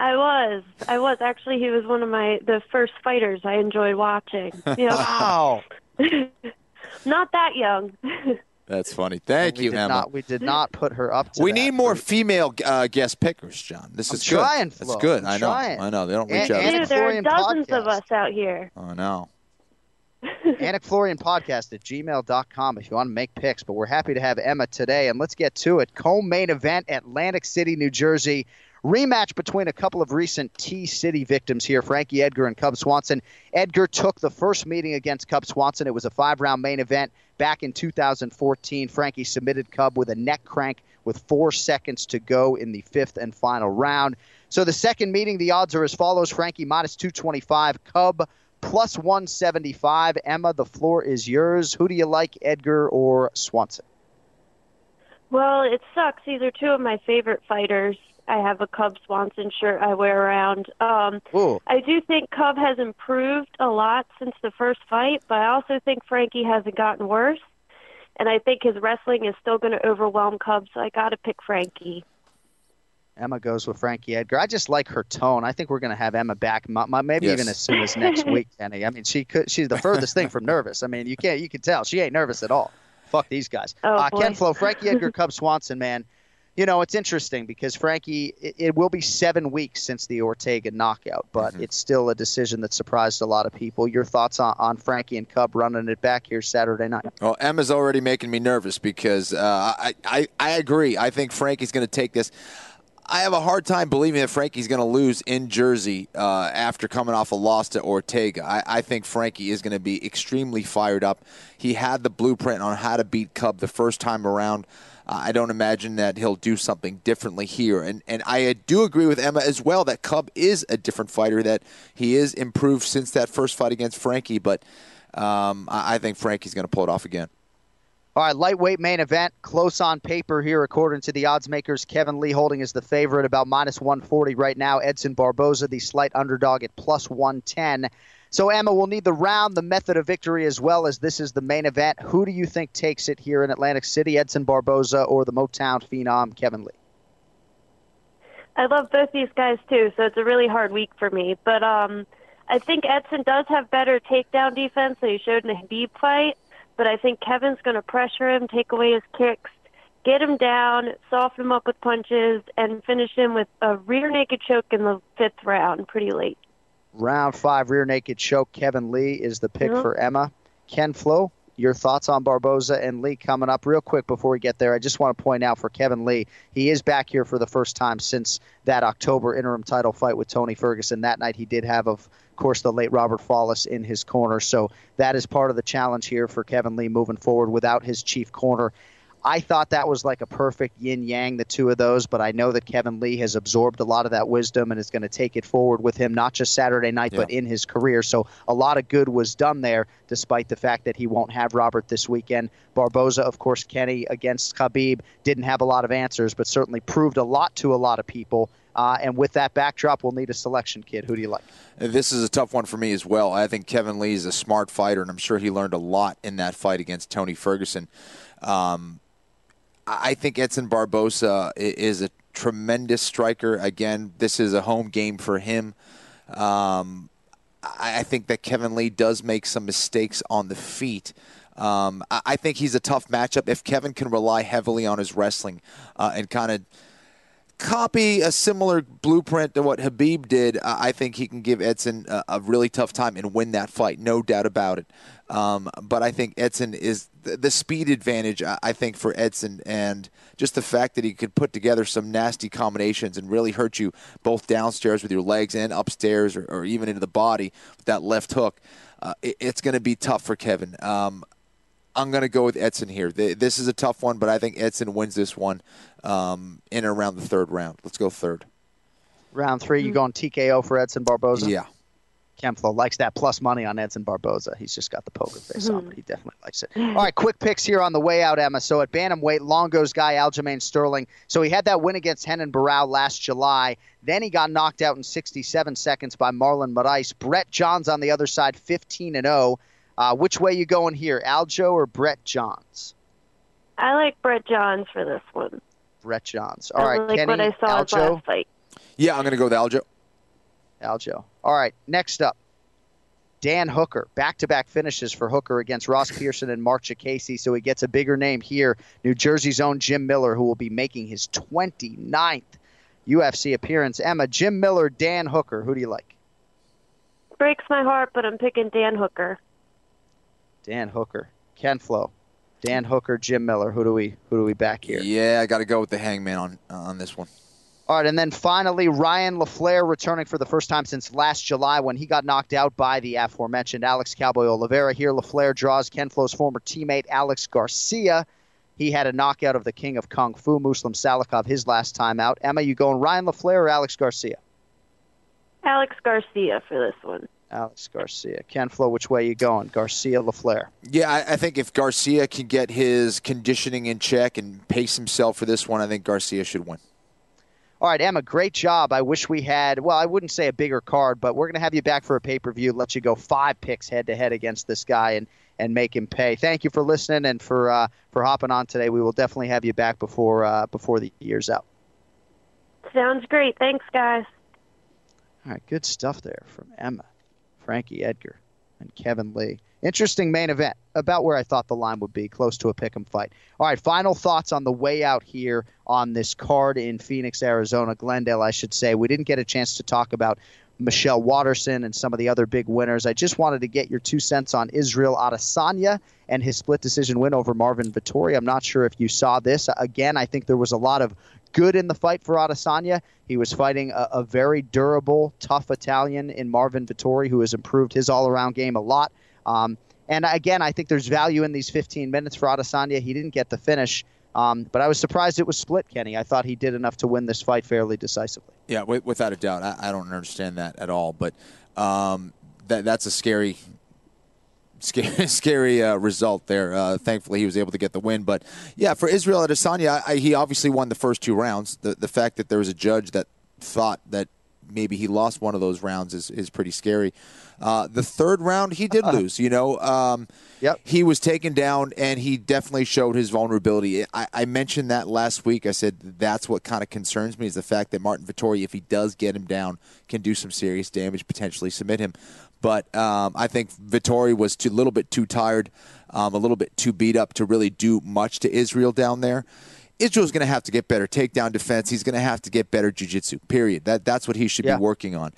I was. I was actually. He was one of my the first fighters I enjoyed watching. <laughs> You know, Wow. <laughs> not that young. <laughs> That's funny. Thank we you, Emma. Not, we did not put her up to we that. need more female uh, guest pickers, Jon. This I'm is good. trying, That's good. I'm I know. trying. I know. They don't reach And- out. and- Dude, there are Florian dozens of us out here. I know. Anik Florian Podcast at gmail.com if you want to make picks. But we're happy to have Emma today. And let's get to it. Co main event, Atlantic City, New Jersey. Rematch between a couple of recent T City victims here, Frankie Edgar and Cub Swanson. Edgar took the first meeting against Cub Swanson. It was a five round main event back in 2014. Frankie submitted Cub with a neck crank with four seconds to go in the fifth and final round. So the second meeting, the odds are as follows Frankie minus 225, Cub plus 175. Emma, the floor is yours. Who do you like, Edgar or Swanson? Well, it sucks. These are two of my favorite fighters. I have a Cub Swanson shirt I wear around. Um, Ooh. I do think Cub has improved a lot since the first fight, but I also think Frankie hasn't gotten worse. And I think his wrestling is still going to overwhelm Cub, so I got to pick Frankie. Emma goes with Frankie Edgar. I just like her tone. I think we're going to have Emma back, m- m- maybe Yes. even as soon as next <laughs> week, Kenny. I mean, she could. She's the furthest thing from nervous. I mean, you can't. You can tell she ain't nervous at all. Fuck these guys. Oh, uh, boy. Ken Flo, <laughs> Frankie Edgar, Cub Swanson, man. You know, it's interesting because Frankie, it, it will be seven weeks since the Ortega knockout, but Mm-hmm. it's still a decision that surprised a lot of people. Your thoughts on, on Frankie and Cub running it back here Saturday night? Well, Emma's already making me nervous because uh, I, I I agree. I think Frankie's going to take this. I have a hard time believing that Frankie's going to lose in Jersey uh, after coming off a loss to Ortega. I, I think Frankie is going to be extremely fired up. He had the blueprint on how to beat Cub the first time around. Uh, I don't imagine that he'll do something differently here. And and I do agree with Emma as well that Cub is a different fighter, that he is improved since that first fight against Frankie. But um, I, I think Frankie's going to pull it off again. All right, lightweight main event, close on paper here, according to the odds makers. Kevin Lee holding as the favorite, about minus 140 right now. Edson Barboza, the slight underdog, at plus 110. So, Emma, we'll need the round, the method of victory, as well as this is the main event. Who do you think takes it here in Atlantic City, Edson Barboza or the Motown phenom, Kevin Lee? I love both these guys too, so it's a really hard week for me. But um, I think Edson does have better takedown defense than he showed in the Khabib fight. But I think Kevin's going to pressure him, take away his kicks, get him down, soften him up with punches, and finish him with a rear naked choke in the fifth round, pretty late. Round five, rear naked choke. Kevin Lee is the pick Yep. for Emma. Ken Flo, your thoughts on Barboza and Lee coming up real quick before we get there. I just want to point out for Kevin Lee, he is back here for the first time since that October interim title fight with Tony Ferguson. That night he did have, of course, the late Robert Follis in his corner. So that is part of the challenge here for Kevin Lee moving forward without his chief corner. I thought that was like a perfect yin yang, the two of those, but I know that Kevin Lee has absorbed a lot of that wisdom and is going to take it forward with him, not just Saturday night, but in his career. So a lot of good was done there, despite the fact that he won't have Robert this weekend. Barboza, of course, Kenny against Khabib didn't have a lot of answers, but certainly proved a lot to a lot of people. Uh, and with that backdrop, we'll need a selection kid. Who do you like? This is a tough one for me as well. I think Kevin Lee is a smart fighter, and I'm sure he learned a lot in that fight against Tony Ferguson. Um, I think Edson Barboza is a tremendous striker. Again, this is a home game for him. Um, I think that Kevin Lee does make some mistakes on the feet. Um, I I think he's a tough matchup if Kevin can rely heavily on his wrestling uh, and kind of copy a similar blueprint to what Khabib did, I think he can give Edson a, a, really tough time and win that fight, no doubt about it. Um, but I think Edson is the, the speed advantage. I think for Edson, and just the fact that he could put together some nasty combinations and really hurt you both downstairs with your legs and upstairs, or, or even into the body with that left hook. Uh, it, it's going to be tough for Kevin. Um, I'm going to go with Edson here. This is a tough one, but I think Edson wins this one um, in and around the third round. Let's go third. Round three, you going TKO for Edson Barboza? Yeah. Ken Flo likes that plus money on Edson Barboza. He's just got the poker face mm-hmm. on, but he definitely likes it. All right, quick picks here on the way out, Emma. So at bantamweight, Longo's guy Aljamain Sterling. So he had that win against Renan Barão last July. Then he got knocked out in 67 seconds by Marlon Moraes. Brett Johns on the other side, 15 and 0. Uh, which way you going here, Aljo or Brett Johns? I like Brett Johns for this one. Brett Johns. All right, I like Kenny, what I saw Aljo. last fight. Yeah, I'm going to go with Aljo. Aljo. All right, next up, Dan Hooker. Back-to-back finishes for Hooker against Ross Pearson and Marc Diakiese, so he gets a bigger name here. New Jersey's own Jim Miller, who will be making his 29th UFC appearance. Emma, Jim Miller, Dan Hooker. Who do you like? Breaks my heart, but I'm picking Dan Hooker. Dan Hooker, Ken Flo, Dan Hooker, Jim Miller. Who do we who do we back here? Yeah, I got to go with the Hangman on uh, on this one. All right, and then finally Ryan LaFlare returning for the first time since last July when he got knocked out by the aforementioned Alex Cowboy Oliveira. Here, LaFlare draws Ken Flo's former teammate Alex Garcia. He had a knockout of the king of kung fu, Muslim Salikhov, his last time out. Emma, you going Ryan LaFlare or Alex Garcia? Alex Garcia for this one. Alex Garcia. Ken Flo, which way you going? Garcia, LaFlare. Yeah, I, I, think if Garcia can get his conditioning in check and pace himself for this one, I think Garcia should win. All right, Emma, great job. I wish we had, well, I wouldn't say a bigger card, but we're going to have you back for a pay per view, let you go five picks head to head against this guy and, and make him pay. Thank you for listening and for uh, for hopping on today. We will definitely have you back before uh, before the year's out. Sounds great. Thanks, guys. All right, good stuff there from Emma. Frankie Edgar and Kevin Lee. Interesting main event, about where I thought the line would be, close to a pick 'em fight. All right, final thoughts on the way out here on this card in Phoenix, Arizona, Glendale, I should say. We didn't get a chance to talk about Michelle Waterson and some of the other big winners. I just wanted to get your two cents on Israel Adesanya and his split decision win over Marvin Vettori. I'm not sure if you saw this. Again, I think there was a lot of good in the fight for Adesanya. He was fighting a, a very durable, tough Italian in Marvin Vettori, who has improved his all-around game a lot. Um, and again, I think there's value in these 15 minutes for Adesanya. He didn't get the finish, um, but I was surprised it was split, Kenny. I thought he did enough to win this fight fairly decisively. Yeah, without a doubt. I, I don't understand that at all, but um, that, that's a scary scary, <laughs> scary uh, result there. Uh, thankfully, he was able to get the win. But yeah, for Israel Adesanya, I, he obviously won the first two rounds. The the fact that there was a judge that thought that maybe he lost one of those rounds is, is pretty scary. Uh, the third round, he did lose. You know, um, yep. he was taken down, and he definitely showed his vulnerability. I, I, mentioned that last week. I said that's what kind of concerns me is the fact that Marvin Vettori, if he does get him down, can do some serious damage, potentially submit him. But um, I think Vettori was a little bit too tired, um, a little bit too beat up to really do much to Israel down there. Israel's going to have to get better takedown defense. He's going to have to get better jiu-jitsu, period. That, that's what he should yeah. be working on.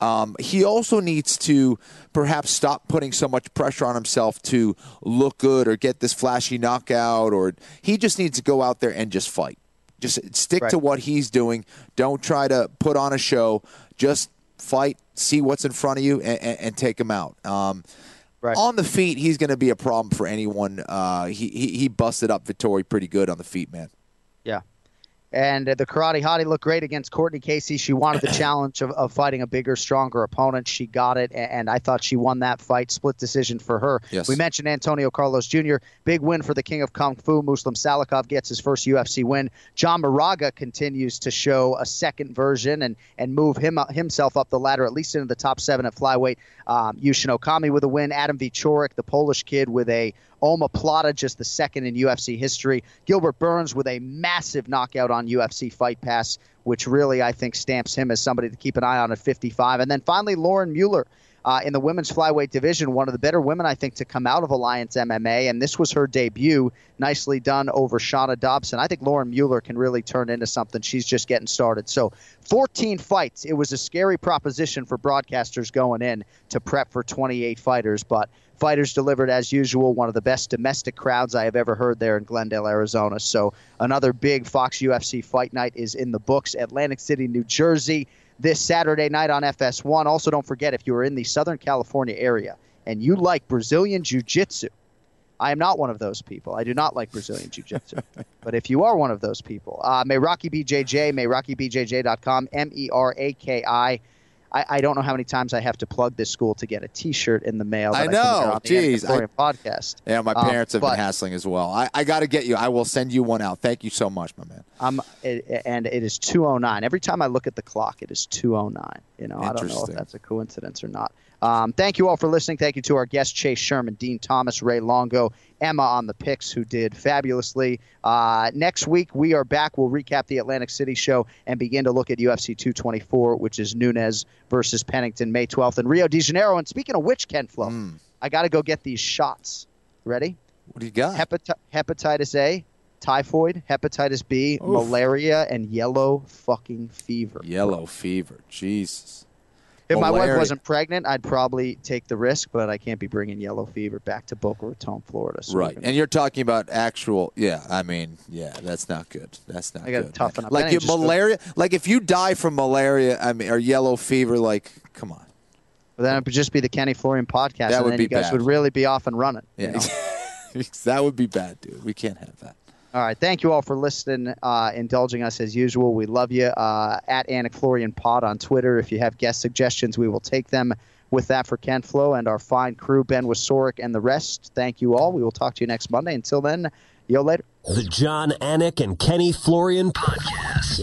Um, he also needs to perhaps stop putting so much pressure on himself to look good or get this flashy knockout, or he just needs to go out there and just fight. Just stick right. to what he's doing. Don't try to put on a show. Just fight, see what's in front of you, and, and, and take him out. Um, right. On the feet, he's going to be a problem for anyone. Uh, he, he, he busted up Vettori pretty good on the feet, man. Yeah. And the Karate Hottie looked great against Courtney Casey. She wanted the <coughs> challenge of, of fighting a bigger, stronger opponent. She got it, and I thought she won that fight. Split decision for her. Yes. We mentioned Antonio Carlos Jr. Big win for the King of Kung Fu. Muslim Salikhov gets his first UFC win. John Moraga continues to show a second version and and move him himself up the ladder, at least into the top seven at flyweight. Um, Yushin Okami with a win. Adam Wieczorek, the Polish kid, with a Omoplata, just the second in UFC history. Gilbert Burns with a massive knockout on UFC Fight Pass, which really, I think, stamps him as somebody to keep an eye on at 55. And then finally, Lauren Mueller uh, in the women's flyweight division, one of the better women, I think, to come out of Alliance MMA. And this was her debut. Nicely done over Shana Dobson. I think Lauren Mueller can really turn into something. She's just getting started. So 14 fights. It was a scary proposition for broadcasters going in to prep for 28 fighters, but fighters delivered as usual. One of the best domestic crowds I have ever heard there in Glendale, Arizona. So another big Fox UFC fight night is in the books. Atlantic City, New Jersey this Saturday night on FS1. Also, don't forget if you are in the Southern California area and you like Brazilian Jiu Jitsu, I am not one of those people. I do not like Brazilian Jiu Jitsu. <laughs> but if you are one of those people, uh, Meraki BJJ, MerakiBJJ.com, M E R A K I. I, I don't know how many times I have to plug this school to get a T-shirt in the mail. I know. Jeez. I, podcast. Yeah, my Um, parents have but- been hassling as well. I, I got to get you. I will send you one out. Thank you so much, my man. Um, it, and it is 209. Every time I look at the clock, it is 209. You know, I don't know if that's a coincidence or not. Um, thank you all for listening. Thank you to our guests, Chase Sherman, Din Thomas, Ray Longo, Emma on the picks, who did fabulously. Uh, next week, we are back. We'll recap the Atlantic City show and begin to look at UFC 224, which is Nunes versus Pennington, May 12th in Rio de Janeiro. And speaking of which, Ken Flo, I got to go get these shots. Ready? What do you got? Hepati- hepatitis A, typhoid, hepatitis B, Oof. malaria, and yellow fucking fever. Yellow fever. Jesus. If my wife wasn't pregnant, I'd probably take the risk, but I can't be bringing yellow fever back to Boca Raton, Florida. So Right, and you're talking about actual. Yeah, I mean, yeah, that's not good. That's not I gotta good. toughen up. Like you, it just goes- malaria. Like if you die from malaria, I mean, or yellow fever, like, come on. But then it would just be the Kenny Florian podcast, That and would then be you guys bad. would really be off and running. you Yeah, know? <laughs> that would be bad, dude. We can't have that. All right. Thank you all for listening, uh, indulging us as usual. We love you. Uh, at Anik Florian Pod on Twitter. If you have guest suggestions, we will take them. With that for Ken Flo and our fine crew, Ben Wasorick and the rest, thank you all. We will talk to you next Monday. Until then, yo later. The Jon Anik and Kenny Florian podcast.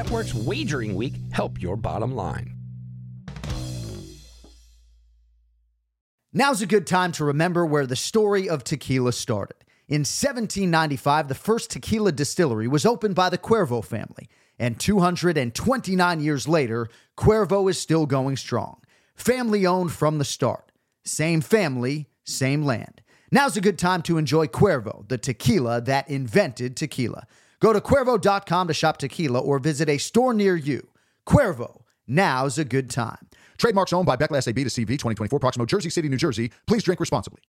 Network's Wagering Week help your bottom line. Now's a good time to remember where the story of tequila started. In 1795, the first tequila distillery was opened by the Cuervo family, and 229 years later, Cuervo is still going strong. Family owned from the start. Same family, same land. Now's a good time to enjoy Cuervo, the tequila that invented tequila. Go to Cuervo.com to shop tequila or visit a store near you. Cuervo, now's a good time. Trademarks owned by Becle SAB to CV 2024, Proximo, Jersey City, New Jersey. Please drink responsibly.